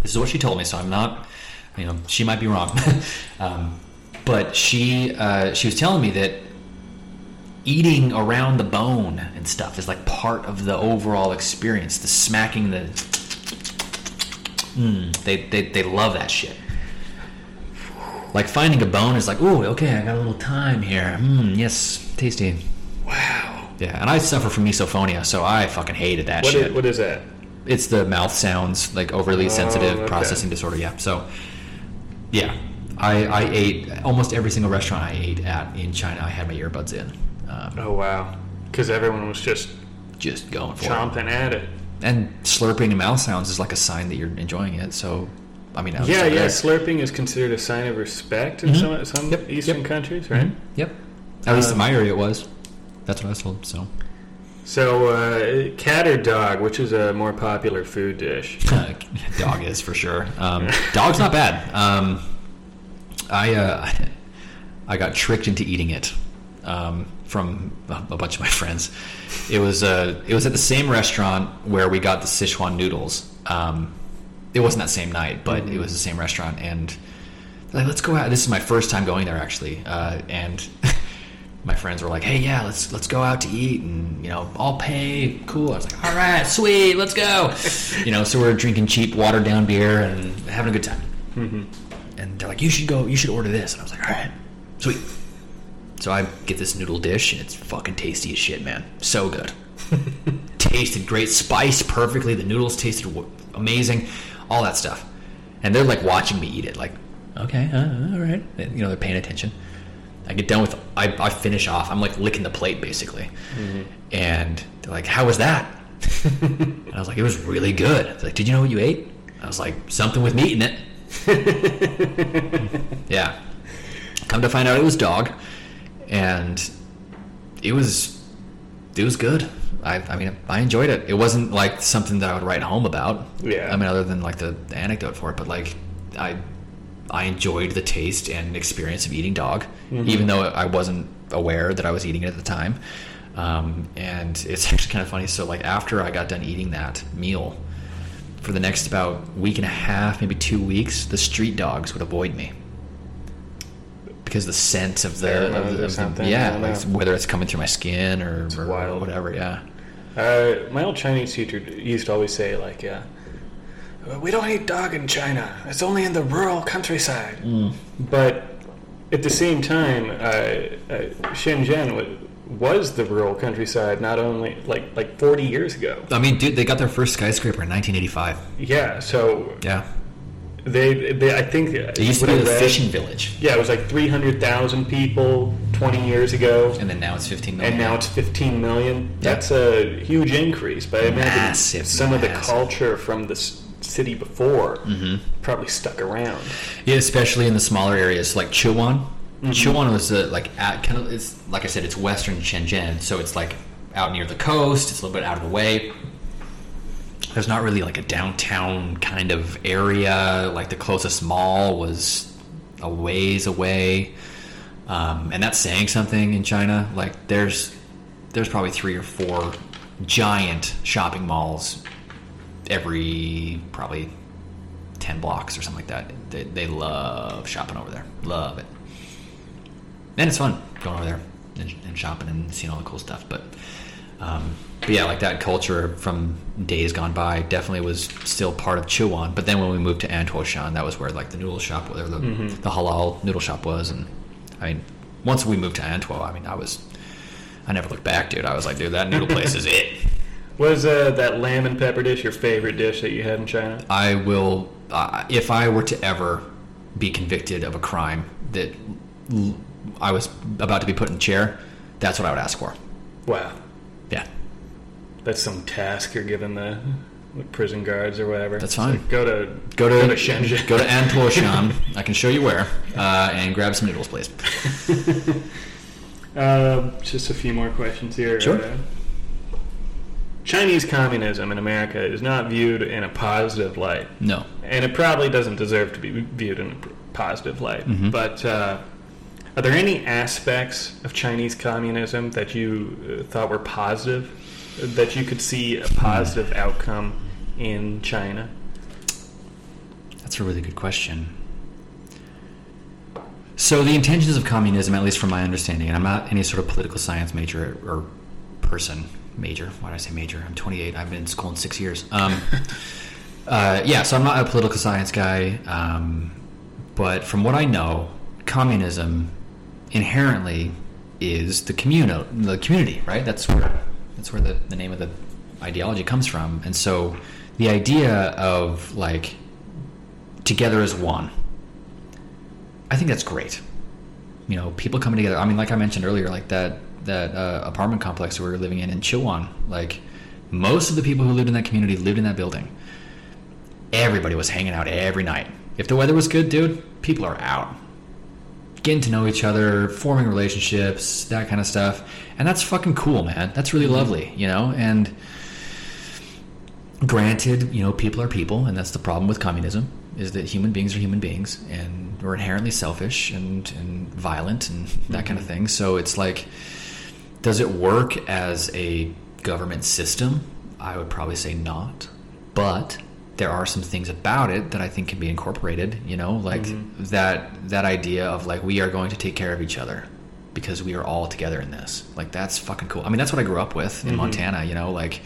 this is what she told me. So I'm not, you know, she might be wrong, um, but she uh, she was telling me that eating around the bone and stuff is like part of the overall experience. The smacking, the mm, they, they they love that shit. Like finding a bone is like, ooh, okay, I got a little time here. Mm, yes, tasty. Wow. Yeah, and I suffer from misophonia, so I fucking hated that What shit. is, what is that? it's the mouth sounds, like overly sensitive Oh, okay. processing disorder. Yeah, so yeah, I I ate almost every single restaurant I ate at in China. I had my earbuds in, um, Oh wow. Because everyone was just just going for it. chomping at it. And slurping and mouth sounds is like a sign that you're enjoying it. So, I mean, I was Yeah, yeah. there. Slurping is considered a sign of respect in some some Mm-hmm. Yep, Eastern yep. countries, right? Yep. At least in Um, my area, it was. That's what I was told. So, So, uh, cat or dog, which is a more popular food dish? dog is for sure. Um, dog's not bad. Um, I uh, I got tricked into eating it um, from a, a bunch of my friends. It was uh, it was at the same restaurant where we got the Sichuan noodles. Um, it wasn't that same night, but it was the same restaurant, and like, let's go out. This is my first time going there actually, uh, and. My friends were like, "Hey, yeah, let's let's go out to eat, and you know, I'll pay. Cool." I was like, "All right, sweet, let's go." you know, so we're drinking cheap, watered down beer and having a good time. And they're like, "You should go. You should order this." And I was like, "All right, sweet." So I get this noodle dish, and it's fucking tasty as shit, man. So good. tasted great, spiced perfectly. The noodles tasted w- amazing, all that stuff. And they're like watching me eat it, like, okay, uh, all right. You know, they're paying attention. I get done with, I, I finish off. I'm like licking the plate basically, mm-hmm. and they're like, "How was that?" and I was like, "It was really good." They're like, "Did you know what you ate?" I was like, "Something with meat in it." yeah. Come to find out, it was dog, and it was it was good. I, I mean, I enjoyed it. It wasn't like something that I would write home about. Yeah. I mean, other than like the, the anecdote for it, but like I I enjoyed the taste and experience of eating dog, even though I wasn't aware that I was eating it at the time. Um, and it's actually kind of funny. So like after I got done eating that meal, for the next about week and a half, maybe two weeks, the street dogs would avoid me because the scent of the, of the, of the- yeah, like whether it's coming through my skin or, or whatever. Yeah. Uh, my old Chinese teacher used to always say, like, uh, we don't eat dog in China. It's only in the rural countryside. Mm. But at the same time, uh, uh, Shenzhen wa- was the rural countryside not only like like 40 years ago. I mean, dude, they got their first skyscraper in 1985. Yeah, so Yeah. they, they I think It used to be a fishing village, Yeah, it was like 300,000 people 20 years ago. and then now it's 15 million. and now it's 15 million. That's a huge increase, but I imagine Massive, some of the culture from the s- city before probably stuck around. Yeah, especially in the smaller areas like Chiwan. Mm-hmm. Was uh, like at kind of it's like I said, it's western Shenzhen, so it's like out near the coast. It's a little bit out of the way. there's not really like a downtown kind of area. Like the closest mall was a ways away, um, and that's saying something in China. Like there's there's probably three or four giant shopping malls every probably 10 blocks or something like that. They, they love shopping over there. Love it. And it's fun going over there and, and shopping and seeing all the cool stuff. But, um, but yeah, like that culture from days gone by definitely was still part of Chiwan. But then when we moved to Antuoshan, that was where like the noodle shop, where the, the halal noodle shop was. And I mean, once we moved to Antuo, I mean, I was, I never looked back, dude. I was like, dude, that noodle place is it. Was uh, that lamb and pepper dish your favorite dish that you had in China? I will, uh, if I were to ever be convicted of a crime that l- I was about to be put in chair, that's what I would ask for. Wow, Yeah, that's some task you're giving the prison guards or whatever. That's fine. like, go to go to go to Shenzhen. go to Antuoshan. I can show you where, uh, and grab some noodles, please. Uh, just a few more questions here. Sure. Uh, Chinese communism in America is not viewed in a positive light, No, and it probably doesn't deserve to be viewed in a positive light. Mhm. But uh, are there any aspects of Chinese communism that you uh, thought were positive, that you could see a positive outcome in China? that's a really good question. So the intentions of communism, at least from my understanding, and I'm not any sort of political science major or person major. Why did I say major? I'm 28. I've been in school in six years. Um, uh, yeah, so I'm not a political science guy, um, but from what I know, communism inherently is the communal, the community, right? That's where that's where the, the name of the ideology comes from, and so the idea of like together as one. I think that's great. You know, people coming together. I mean, like I mentioned earlier, like that that uh, apartment complex we were living in in Chiwan. Like most of the people who lived in that community lived in that building. Everybody was hanging out every night. If the weather was good, dude, people are out, getting to know each other, forming relationships, that kind of stuff, and that's fucking cool, man. That's really lovely, you know. And granted, you know, people are people, and that's the problem with communism is that human beings are human beings, and we're inherently selfish and, and violent and that kind of thing. So it's like, does it work as a government system? I would probably say not, but there are some things about it that I think can be incorporated. You know, like mm-hmm. that that idea of like we are going to take care of each other because we are all together in this. Like that's fucking cool. I mean, that's what I grew up with in mm-hmm. Montana. You know, like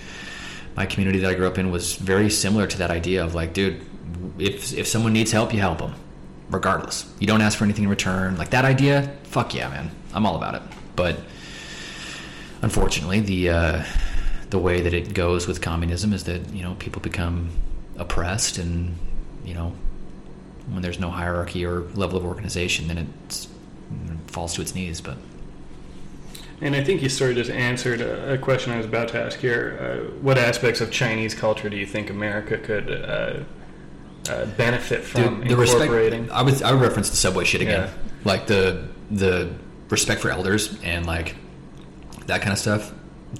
my community that I grew up in was very similar to that idea of like, dude, if if someone needs help, you help them, regardless. You don't ask for anything in return. Like that idea, fuck yeah, man, I'm all about it. But unfortunately, the uh, the way that it goes with communism is that you know people become oppressed, and you know when there's no hierarchy or level of organization, then it falls to its knees. But And I think you sort of just answered a, a question I was about to ask here. Uh, what aspects of Chinese culture do you think America could uh, uh, benefit from the respect. incorporating? I would I would reference the subway shit again, Yeah. like the the respect for elders and like that kind of stuff.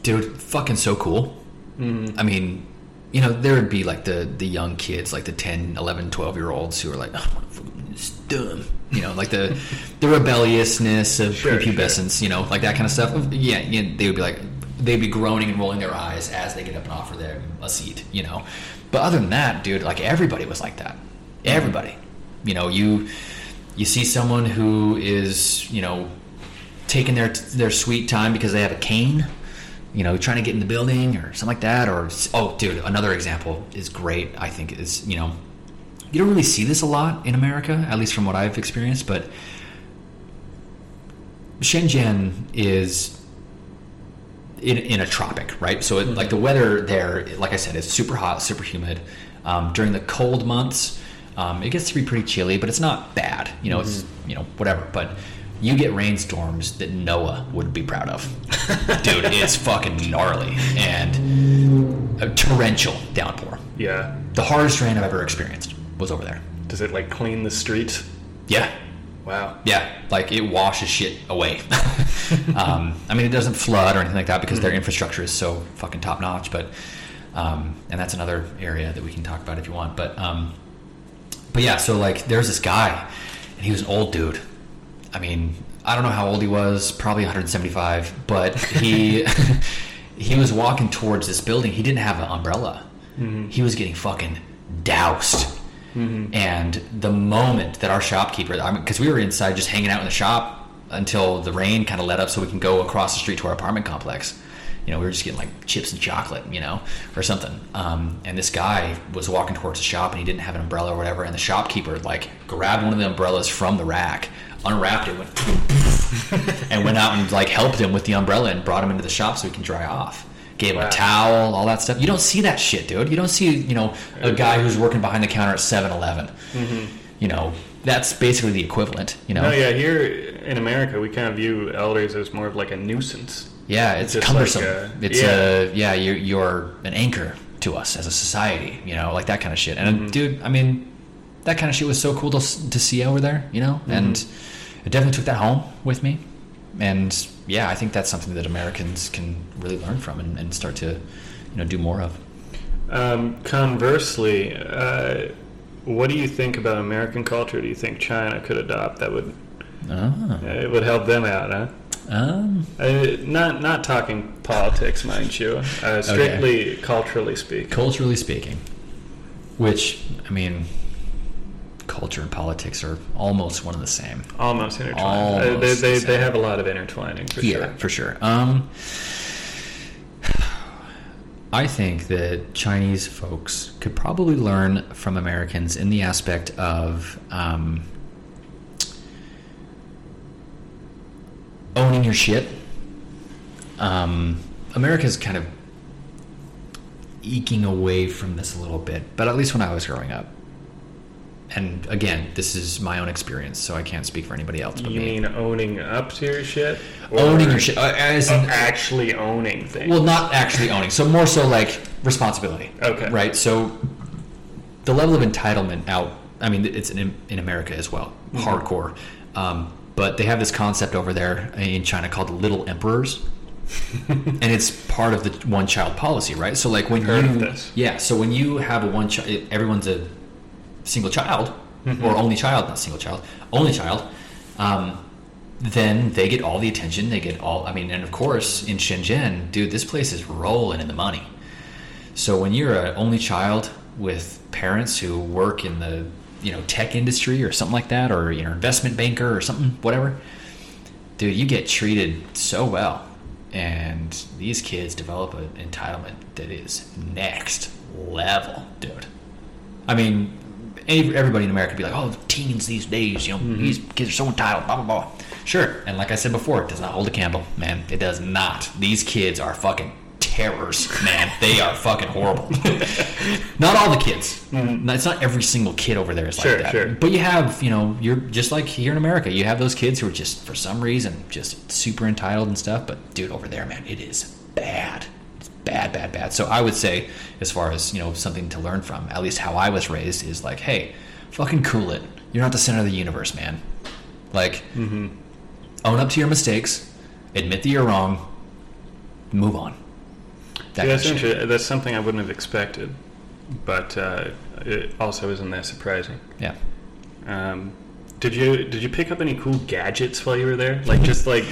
Dude, fucking so cool. Mm-hmm. I mean, you know, there would be like the the young kids, like the 10, 11, 12 year olds who are like, oh, it's dumb. You know, like the the rebelliousness of Sure, prepubescence, you know, like that kind of stuff. Yeah, yeah, they would be like, they'd be groaning and rolling their eyes as they get up and offer them a seat, you know. But other than that, dude, like everybody was like that. Everybody. You know, you you see someone who is, you know, taking their their sweet time because they have a cane, you know, trying to get in the building or something like that. Or oh, dude, another example is great. I think is you know, you don't really see this a lot in America, at least from what I've experienced. But Shenzhen is in, in a tropic, right? So, it, like the weather there, like I said, is super hot, super humid. Um, during the cold months, um, it gets to be pretty chilly, but it's not bad. You know, it's you know whatever. But you get rainstorms that Noah would be proud of, dude. It's fucking gnarly and a torrential downpour. Yeah. The hardest rain I've ever experienced was over there. Does it like clean the streets? Yeah, Wow. yeah, like it washes shit away. um, I mean, it doesn't flood or anything like that because their infrastructure is so fucking top notch. But um, and that's another area that we can talk about if you want. But um, but yeah, so like there's this guy, and he was an old dude. I mean, I don't know how old he was, probably 175, but he he was walking towards this building. He didn't have an umbrella. He was getting fucking doused. And the moment that our shopkeeper, I mean, because we were inside just hanging out in the shop until the rain kind of let up so we can go across the street to our apartment complex. You know, we were just getting like chips and chocolate, you know, or something. Um, and this guy was walking towards the shop and he didn't have an umbrella or whatever. And the shopkeeper like grabbed one of the umbrellas from the rack, unwrapped it, went and went out and like helped him with the umbrella and brought him into the shop so he can dry off. Gave him Wow. a towel, all that stuff. You don't see that shit, dude. You don't see, you know, a guy who's working behind the counter at 7-Eleven. You know, that's basically the equivalent. You know, No, yeah, here in America, we kind of view elders as more of like a nuisance. Yeah, it's cumbersome. like, uh, it's yeah. uh yeah, you're you're an anchor to us as a society, you know, like that kind of shit. And Mm-hmm. dude, I mean, that kind of shit was so cool to to see over there, you know, Mm-hmm. and I definitely took that home with me. And yeah, I think that's something that Americans can really learn from and, and start to, you know, do more of. Um, conversely, uh, what do you think about American culture? Do you think China could adopt that would Ah, uh, it would help them out? Huh? um, Uh, not not talking politics, mind you. Uh, strictly culturally speaking. culturally speaking, which I mean, culture and politics are almost one and the same. Almost intertwined. Uh, they, they, the they have a lot of intertwining for yeah, sure. for sure. Um, I think that Chinese folks could probably learn from Americans in the aspect of um, owning your shit. Um, America's kind of eking away from this a little bit, but at least when I was growing up. And again, this is my own experience, so I can't speak for anybody else but You me. mean owning up to your shit? owning your shit, uh, as in, Actually owning things. well, not actually owning. So more so like responsibility. Okay. Right. So the level of entitlement out. I mean, it's in, in America as well, Mm-hmm. hardcore. Um, but they have this concept over there in China called little emperors. and it's part of the one child policy, right? So like when Heard you of this. yeah, so when you have a one child, everyone's a single child Mm-hmm. or only child, not single child, only child. Um, then they get all the attention. They get all. I mean, and of course in Shenzhen, dude, this place is rolling in the money. So when you're an only child with parents who work in the you know tech industry or something like that, or you know, investment banker or something, whatever, dude, you get treated so well, and these kids develop an entitlement that is next level, dude. I mean, everybody in America would be like, "Oh, teens these days, you know, mm-hmm. these kids are so entitled." Blah blah blah. Sure, and like I said before, it does not hold a candle, man. It does not. These kids are fucking terrors, man. they are fucking horrible. not all the kids. Mm-hmm. No, It's not every single kid over there is Sure, like that. sure. But you have, you know, you're just like here in America. You have those kids who are just for some reason just super entitled and stuff. But dude, over there, man, it is bad. Bad, bad, bad. So I would say, as far as you know, something to learn from, at least how I was raised, is like, hey, fucking cool it. You're not the center of the universe, man. Like, own up to your mistakes, admit that you're wrong, move on. That Yeah, that's interesting. That's something I wouldn't have expected, but uh, it also isn't that surprising. Yeah. Um, did you did you pick up any cool gadgets while you were there? Like just like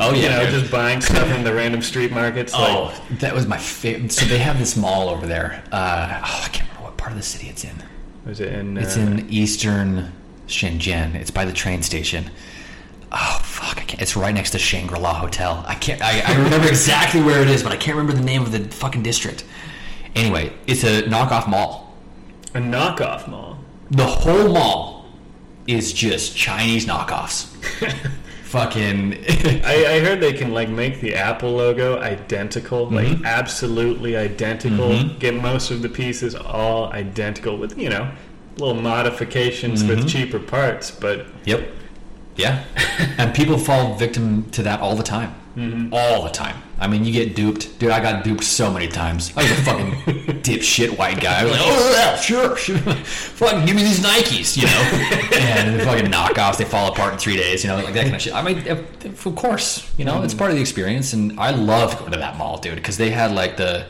Oh, you yeah, know, just buying stuff in the random street markets. Oh, Like, that was my favorite. So they have this mall over there. Uh, oh, I can't remember what part of the city it's in. was it in? It's uh, in eastern Shenzhen. It's by the train station. Oh fuck! I can't, it's right next to Shangri La Hotel. I can't. I, I remember exactly where it is, but I can't remember the name of the fucking district. Anyway, it's a knockoff mall. a knockoff mall. The whole mall is just Chinese knockoffs. fucking. I, I heard they can like make the Apple logo identical, Mm-hmm. like absolutely identical. Get most of the pieces all identical with you know little modifications Mm-hmm. with cheaper parts, but Yep. Yeah. and people fall victim to that all the time. All the time. I mean, you get duped. Dude, I got duped so many times. I was a fucking dipshit white guy. I was like, oh, yeah, sure, sure. fucking give me these Nikes, you know? and the fucking knockoffs, they fall apart in three days, you know, like that kind of shit. I mean, of course, you know, it's part of the experience. And I loved going to that mall, dude, because they had like the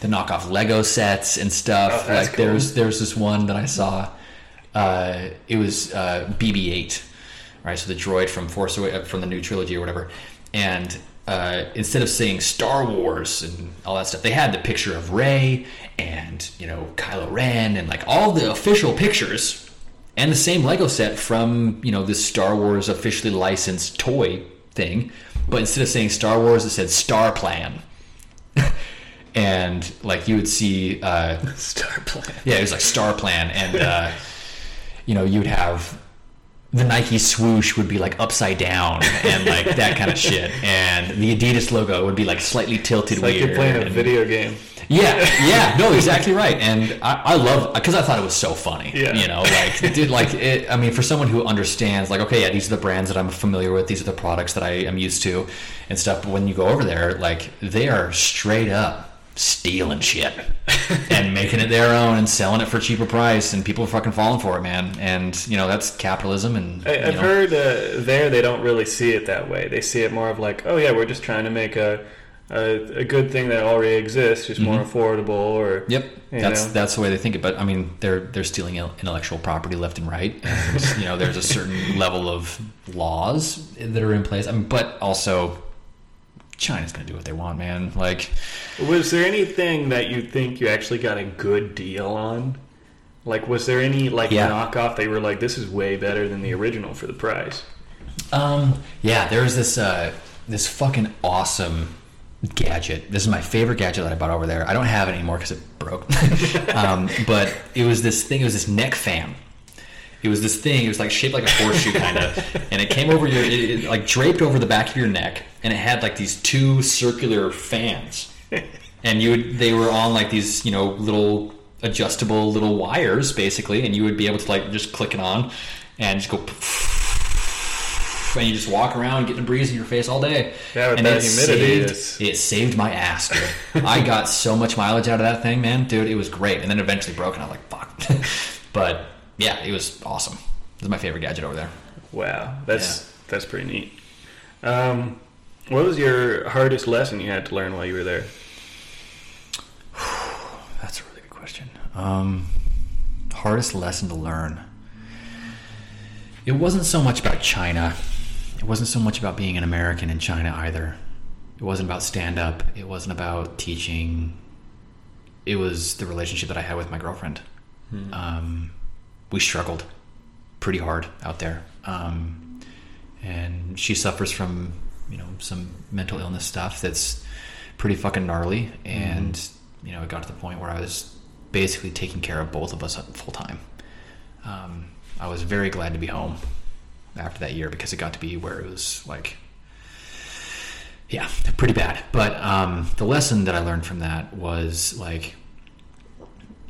the knockoff Lego sets and stuff. Oh, like cool. there's there's this one that I saw. Uh, it was uh, BB-8, right? So the droid from Force Away, from the new trilogy or whatever, and uh, instead of saying Star Wars and all that stuff, they had the picture of Rey and you know Kylo Ren and like all the official pictures and the same Lego set from you know this Star Wars officially licensed toy thing, but instead of saying Star Wars, it said Star Plan. and like you would see uh, Star Plan. yeah, it was like Star Plan, and uh, you know, you'd have the Nike swoosh would be like upside down and like that kind of shit, and the Adidas logo would be like slightly tilted It's like you're playing a and- video game. yeah, yeah, no, exactly right. And I, I love because I thought it was so funny. Yeah. You know, like it did like it. I mean, for someone who understands, like, okay, yeah, these are the brands that I'm familiar with. These are the products that I am used to, and stuff. But when you go over there, like, they are straight up stealing shit and making it their own and selling it for a cheaper price, and people are fucking falling for it, man. And you know, that's capitalism. And I, know, heard uh, there they don't really see it that way. They see it more of like, oh yeah, we're just trying to make a a, a good thing that already exists, just more affordable. Or Yep, that's know. that's the way they think it. But I mean, they're they're stealing intellectual property left and right. And, you know, there's a certain level of laws that are in place. I mean, but also, China's to do what they want, man. Like, Was there anything that you think you actually got a good deal on? Like, was there any like Yeah. knockoff They were like, this is way better than the original for the price? um, yeah, there was this uh, this fucking awesome gadget. This is my favorite gadget that I bought over there. I don't have it anymore because it broke. um, but it was this thing. It was this neck fan. It was this thing. It was like shaped like a horseshoe, kind of, and it came over your, it, it, like draped over the back of your neck, and it had like these two circular fans, and you would, they were on like these, you know, little adjustable little wires, basically, and you would be able to like just click it on, and just go. And you just walk around getting a breeze in your face all day. Yeah, and that it humidity, saved, it's- it saved my ass, dude. I got so much mileage out of that thing, man. Dude, it was great. And then eventually broke, and I was like, fuck. but yeah, it was awesome. This is my favorite gadget over there. Wow, that's that's pretty neat. Um, what was your hardest lesson you had to learn while you were there? That's a really good question. Um, hardest lesson to learn. It wasn't so much about China. It wasn't so much about being an American in China either. It wasn't about stand up. It wasn't about teaching. It was the relationship that I had with my girlfriend. Um, we struggled pretty hard out there. Um, and she suffers from, you know, some mental illness stuff that's pretty fucking gnarly. And, you know, it got to the point where I was basically taking care of both of us full time. Um, I was very glad to be home after that year because it got to be where it was like, yeah, pretty bad. But um, the lesson that I learned from that was like,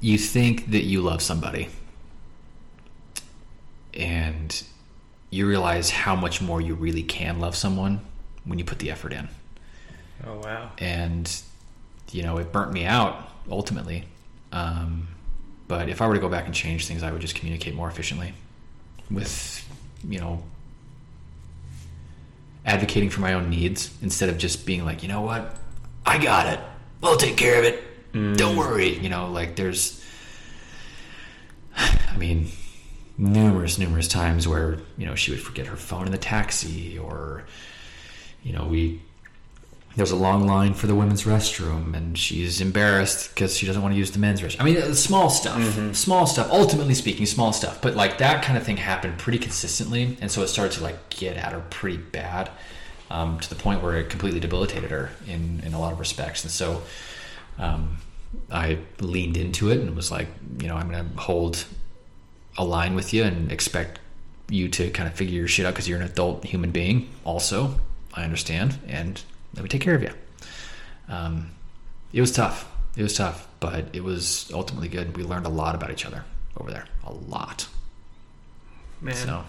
you think that you love somebody, and you realize how much more you really can love someone when you put the effort in. Oh wow, And, you know, it burnt me out ultimately. Um, but if I were to go back and change things, I would just communicate more efficiently with, you know, advocating for my own needs instead of just being like, you know what, I got it. I'll take care of it. Don't worry. You know, like there's, I mean, numerous, numerous times where, you know, she would forget her phone in the taxi or, you know, we, there's a long line for the women's restroom and she's embarrassed because she doesn't want to use the men's restroom. I mean, small stuff, small stuff, ultimately speaking, small stuff. But like that kind of thing happened pretty consistently. And so it started to like get at her pretty bad um, to the point where it completely debilitated her in, in a lot of respects. And so um, I leaned into it and was like, you know, I'm going to hold a line with you and expect you to kind of figure your shit out because you're an adult human being. Also, I understand, and let me take care of you. Um, it was tough. It was tough, but it was ultimately good. We learned a lot about each other over there. A lot. man. So,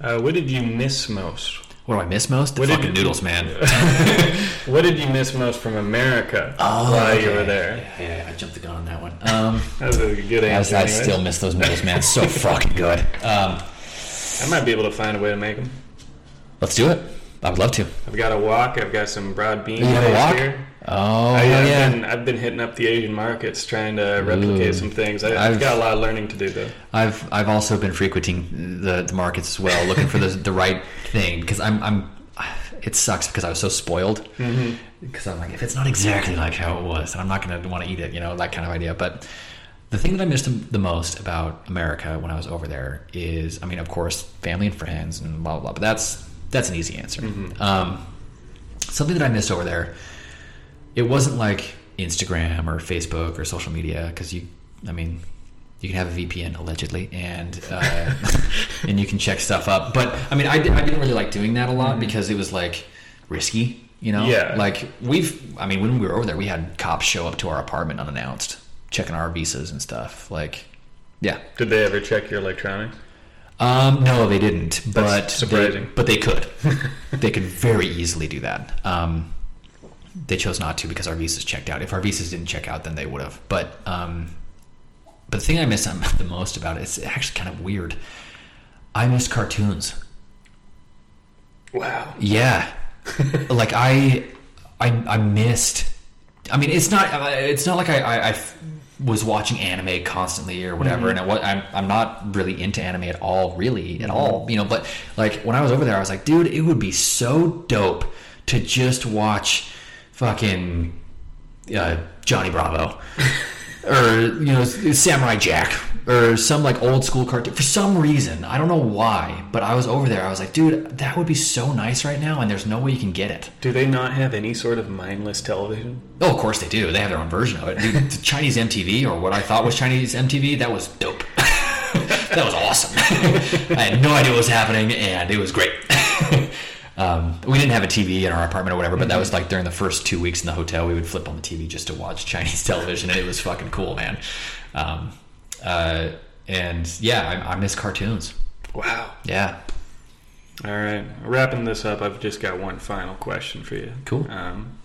Uh, what did you miss most? What do I miss most? What fucking you- noodles, man. What did you miss most from America Oh, while you were there? Yeah, yeah, I jumped the gun on that one. Um, That was a good I, answer. I anyway. still miss those noodles, man. So fucking good. Um, I might be able to find a way to make them. let's do it. I would love to. I've got a wok. I've got some broad beans. You gotta days walk? Here. Oh I, have yeah! been, I've been hitting up the Asian markets trying to replicate Ooh. some things. I, I've, I've- got a lot of learning to do though. I've I've also been frequenting the, the markets as well, looking for the the right thing because I'm I'm. It sucks because I was so spoiled. Because I'm like, if it's not exactly like how it was, then I'm not going to want to eat it. You know that kind of idea. But the thing that I missed the most about America when I was over there is, I mean, of course, family and friends and blah blah. blah but that's that's an easy answer. Um, something that I missed over there, it wasn't like Instagram or Facebook or social media because you, I mean, you can have a VPN allegedly and uh, and you can check stuff up. But I mean, I, I didn't really like doing that a lot because it was like risky. You know, Yeah. Like we've, I mean, when we were over there, we had cops show up to our apartment unannounced, checking our visas and stuff. Like, yeah. Did they ever check your electronics? Um, no, they didn't. But surprising. They, but they could. they could very easily do that. Um, they chose not to because our visas checked out. If our visas didn't check out, then they would have. But um, but the thing I miss the most about it is actually kind of weird. I miss cartoons. Wow. Yeah, like I, I, I missed. I mean, it's not. uh, It's not like I. I was watching anime constantly or whatever, and I, I'm, I'm not really into anime at all, really at all. You know, but like when I was over there, I was like, dude, it would be so dope to just watch fucking uh, Johnny Bravo. Or you know Samurai Jack. Or some like old school cartoon. For some reason I don't know why but I was over there. I was like dude that would be so nice right now and there's no way you can get it. Do they not have any sort of mindless television? oh of course they do. They have their own version of it. Dude, the Chinese MTV or what I thought was Chinese MTV that was dope. That was awesome. I had no idea what was happening and it was great um, we didn't have a TV in our apartment or whatever but that was like during the first two weeks in the hotel we would flip on the TV just to watch Chinese television and it was fucking cool man um, uh, and yeah I, I miss cartoons Wow. yeah All right. Wrapping this up, I've just got one final question for you. Cool. Um,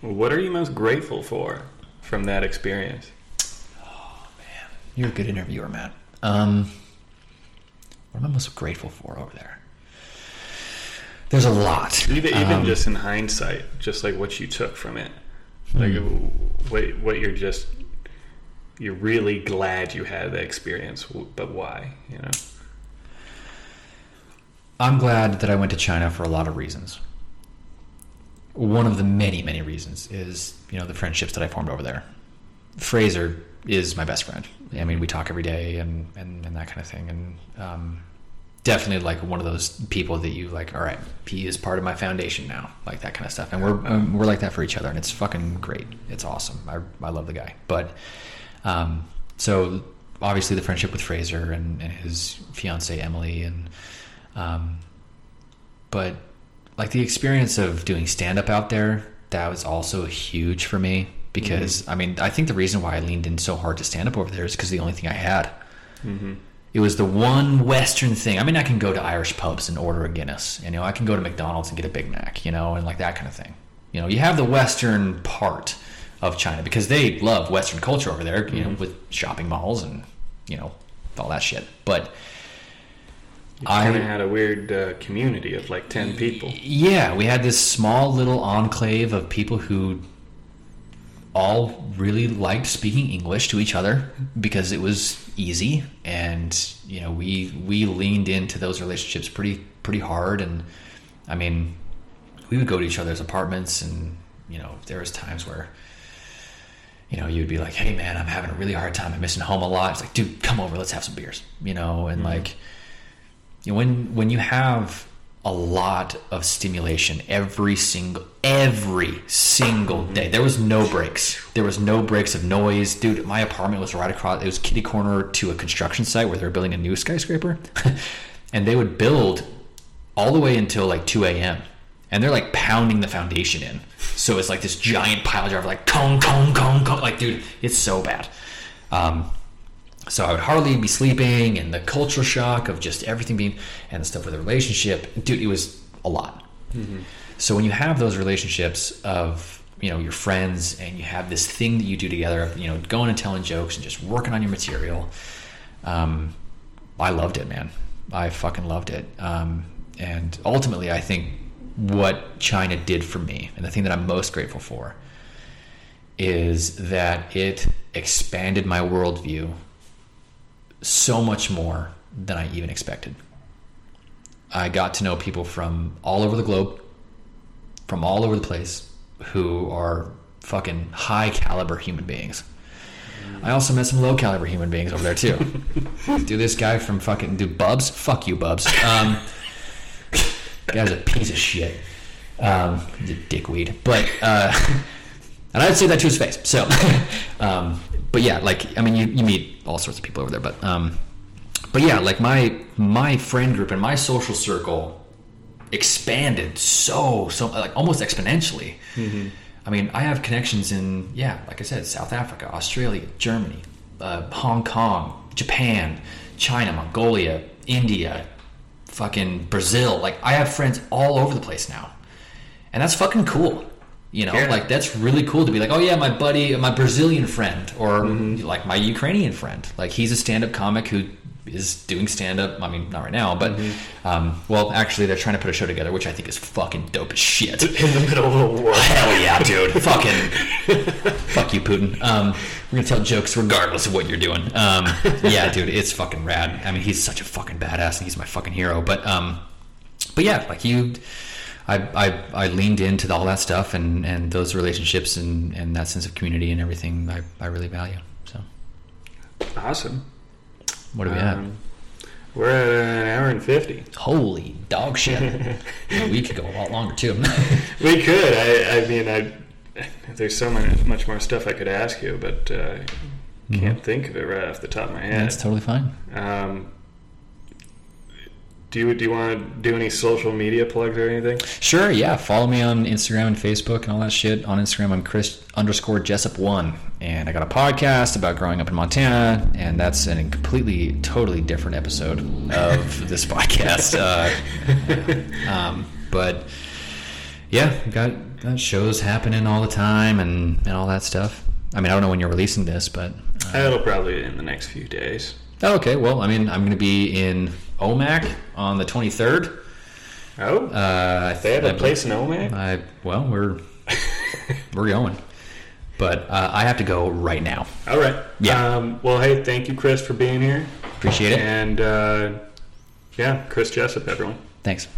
what are you most grateful for from that experience? Oh man, you're a good interviewer, Matt. Um, what am I most grateful for over there? There's a lot. Even, even Um, just in hindsight, just like what you took from it, like Hmm. what what you're just you're really glad you had that experience, but why? You know. I'm glad that I went to China for a lot of reasons. One of the many, many reasons is, you know, the friendships that I formed over there. Fraser is my best friend. I mean, we talk every day and, and, and that kind of thing. And um, definitely like one of those people that you like, all right, he is part of my foundation now, like that kind of stuff. And we're, um, we're like that for each other. And it's fucking great. It's awesome. I, I love the guy. But um, so obviously the friendship with Fraser and, and his fiance Emily and um, but like the experience of doing stand up out there, that was also huge for me because I mean, I think the reason why I leaned in so hard to stand up over there is because the only thing I had. It was the one Western thing. I mean, I can go to Irish pubs and order a Guinness. You know, I can go to McDonald's and get a Big Mac. You know, and like that kind of thing. You know, you have the Western part of China because they love Western culture over there. You know, with shopping malls and you know all that shit. But You I- kind of had a weird uh, community of like ten people. Yeah, we had this small little enclave of people who all really liked speaking English to each other because it was easy, and you know we we leaned into those relationships pretty pretty hard. And I mean, we would go to each other's apartments, and you know there was times where you know, you'd be like, "Hey, man, I'm having a really hard time. I'm missing home a lot." It's like, "Dude, come over. Let's have some beers." You know, and mm-hmm. like, you know, when when you have a lot of stimulation every single every single day, there was no breaks. There was no breaks of noise, dude. My apartment was right across. It was kitty corner to a construction site where they were building a new skyscraper, and they would build all the way until like 2 a.m. And they're like pounding the foundation in. So it's like this giant pile driver, like cone, cone, cone, cone. Like, dude, it's so bad. Um, so I would hardly be sleeping, and the cultural shock of just everything being, and the stuff with the relationship, dude, it was a lot. So when you have those relationships of you know your friends, and you have this thing that you do together, of you know going and telling jokes and just working on your material, um, I loved it, man. I fucking loved it. Um, and ultimately, I think what China did for me, and the thing that I'm most grateful for, is that it expanded my worldview so much more than I even expected. I got to know people from all over the globe, from all over the place, who are fucking high caliber human beings. I also met some low caliber human beings over there too. do this guy from fucking do Bubs? Fuck you, Bubs. Um, guy's a piece of shit. Um, he's a dickweed. But uh, and I'd say that to his face. So, um, but yeah, like I mean, you, you meet all sorts of people over there. But um, but yeah, like my my friend group and my social circle expanded so so like almost exponentially. I mean, I have connections in yeah, like I said, South Africa, Australia, Germany, uh, Hong Kong, Japan, China, Mongolia, India, fucking Brazil. Like I have friends all over the place now, and that's fucking cool. You know, Yeah. like that's really cool to be like, oh yeah, my buddy, my Brazilian friend, or like my Ukrainian friend. Like he's a stand-up comic who is doing stand-up. I mean, not right now, but um, well, actually, they're trying to put a show together, which I think is fucking dope as shit. In the middle of a war. Hell yeah, dude! fucking fuck you, Putin. Um, we're gonna tell jokes regardless of what you're doing. Um, yeah, dude, it's fucking rad. I mean, he's such a fucking badass, and he's my fucking hero. But um, but yeah, like you, I I, I leaned into all that stuff and and those relationships and and that sense of community and everything. I I really value. So Awesome. what do we have? Um, we're at an hour and 50. Holy dog shit! we could go a lot longer too. We could. I, I mean, I, there's so much, much more stuff I could ask you, but uh, can't think of it right off the top of my head. That's totally fine. Um, do you do you want to do any social media plugs or anything? Sure, yeah. Follow me on Instagram and Facebook and all that shit. On Instagram, I'm Chris underscore Jessop one, and I got a podcast about growing up in Montana, and that's a completely, totally different episode of this podcast. Uh, um, but yeah, got got shows happening all the time and and all that stuff. I mean, I don't know when you're releasing this, but uh, It'll probably be in the next few days. oh, okay. Well, I mean, I'm going to be in Omak on the 23rd. Oh, Uh, they have a a place in Omak. I well, we're we're going, but uh, I have to go right now. All right. Yeah. Um, well, hey, thank you, Chris, for being here. Appreciate it. And uh, yeah, Chris Jessop, everyone. Thanks.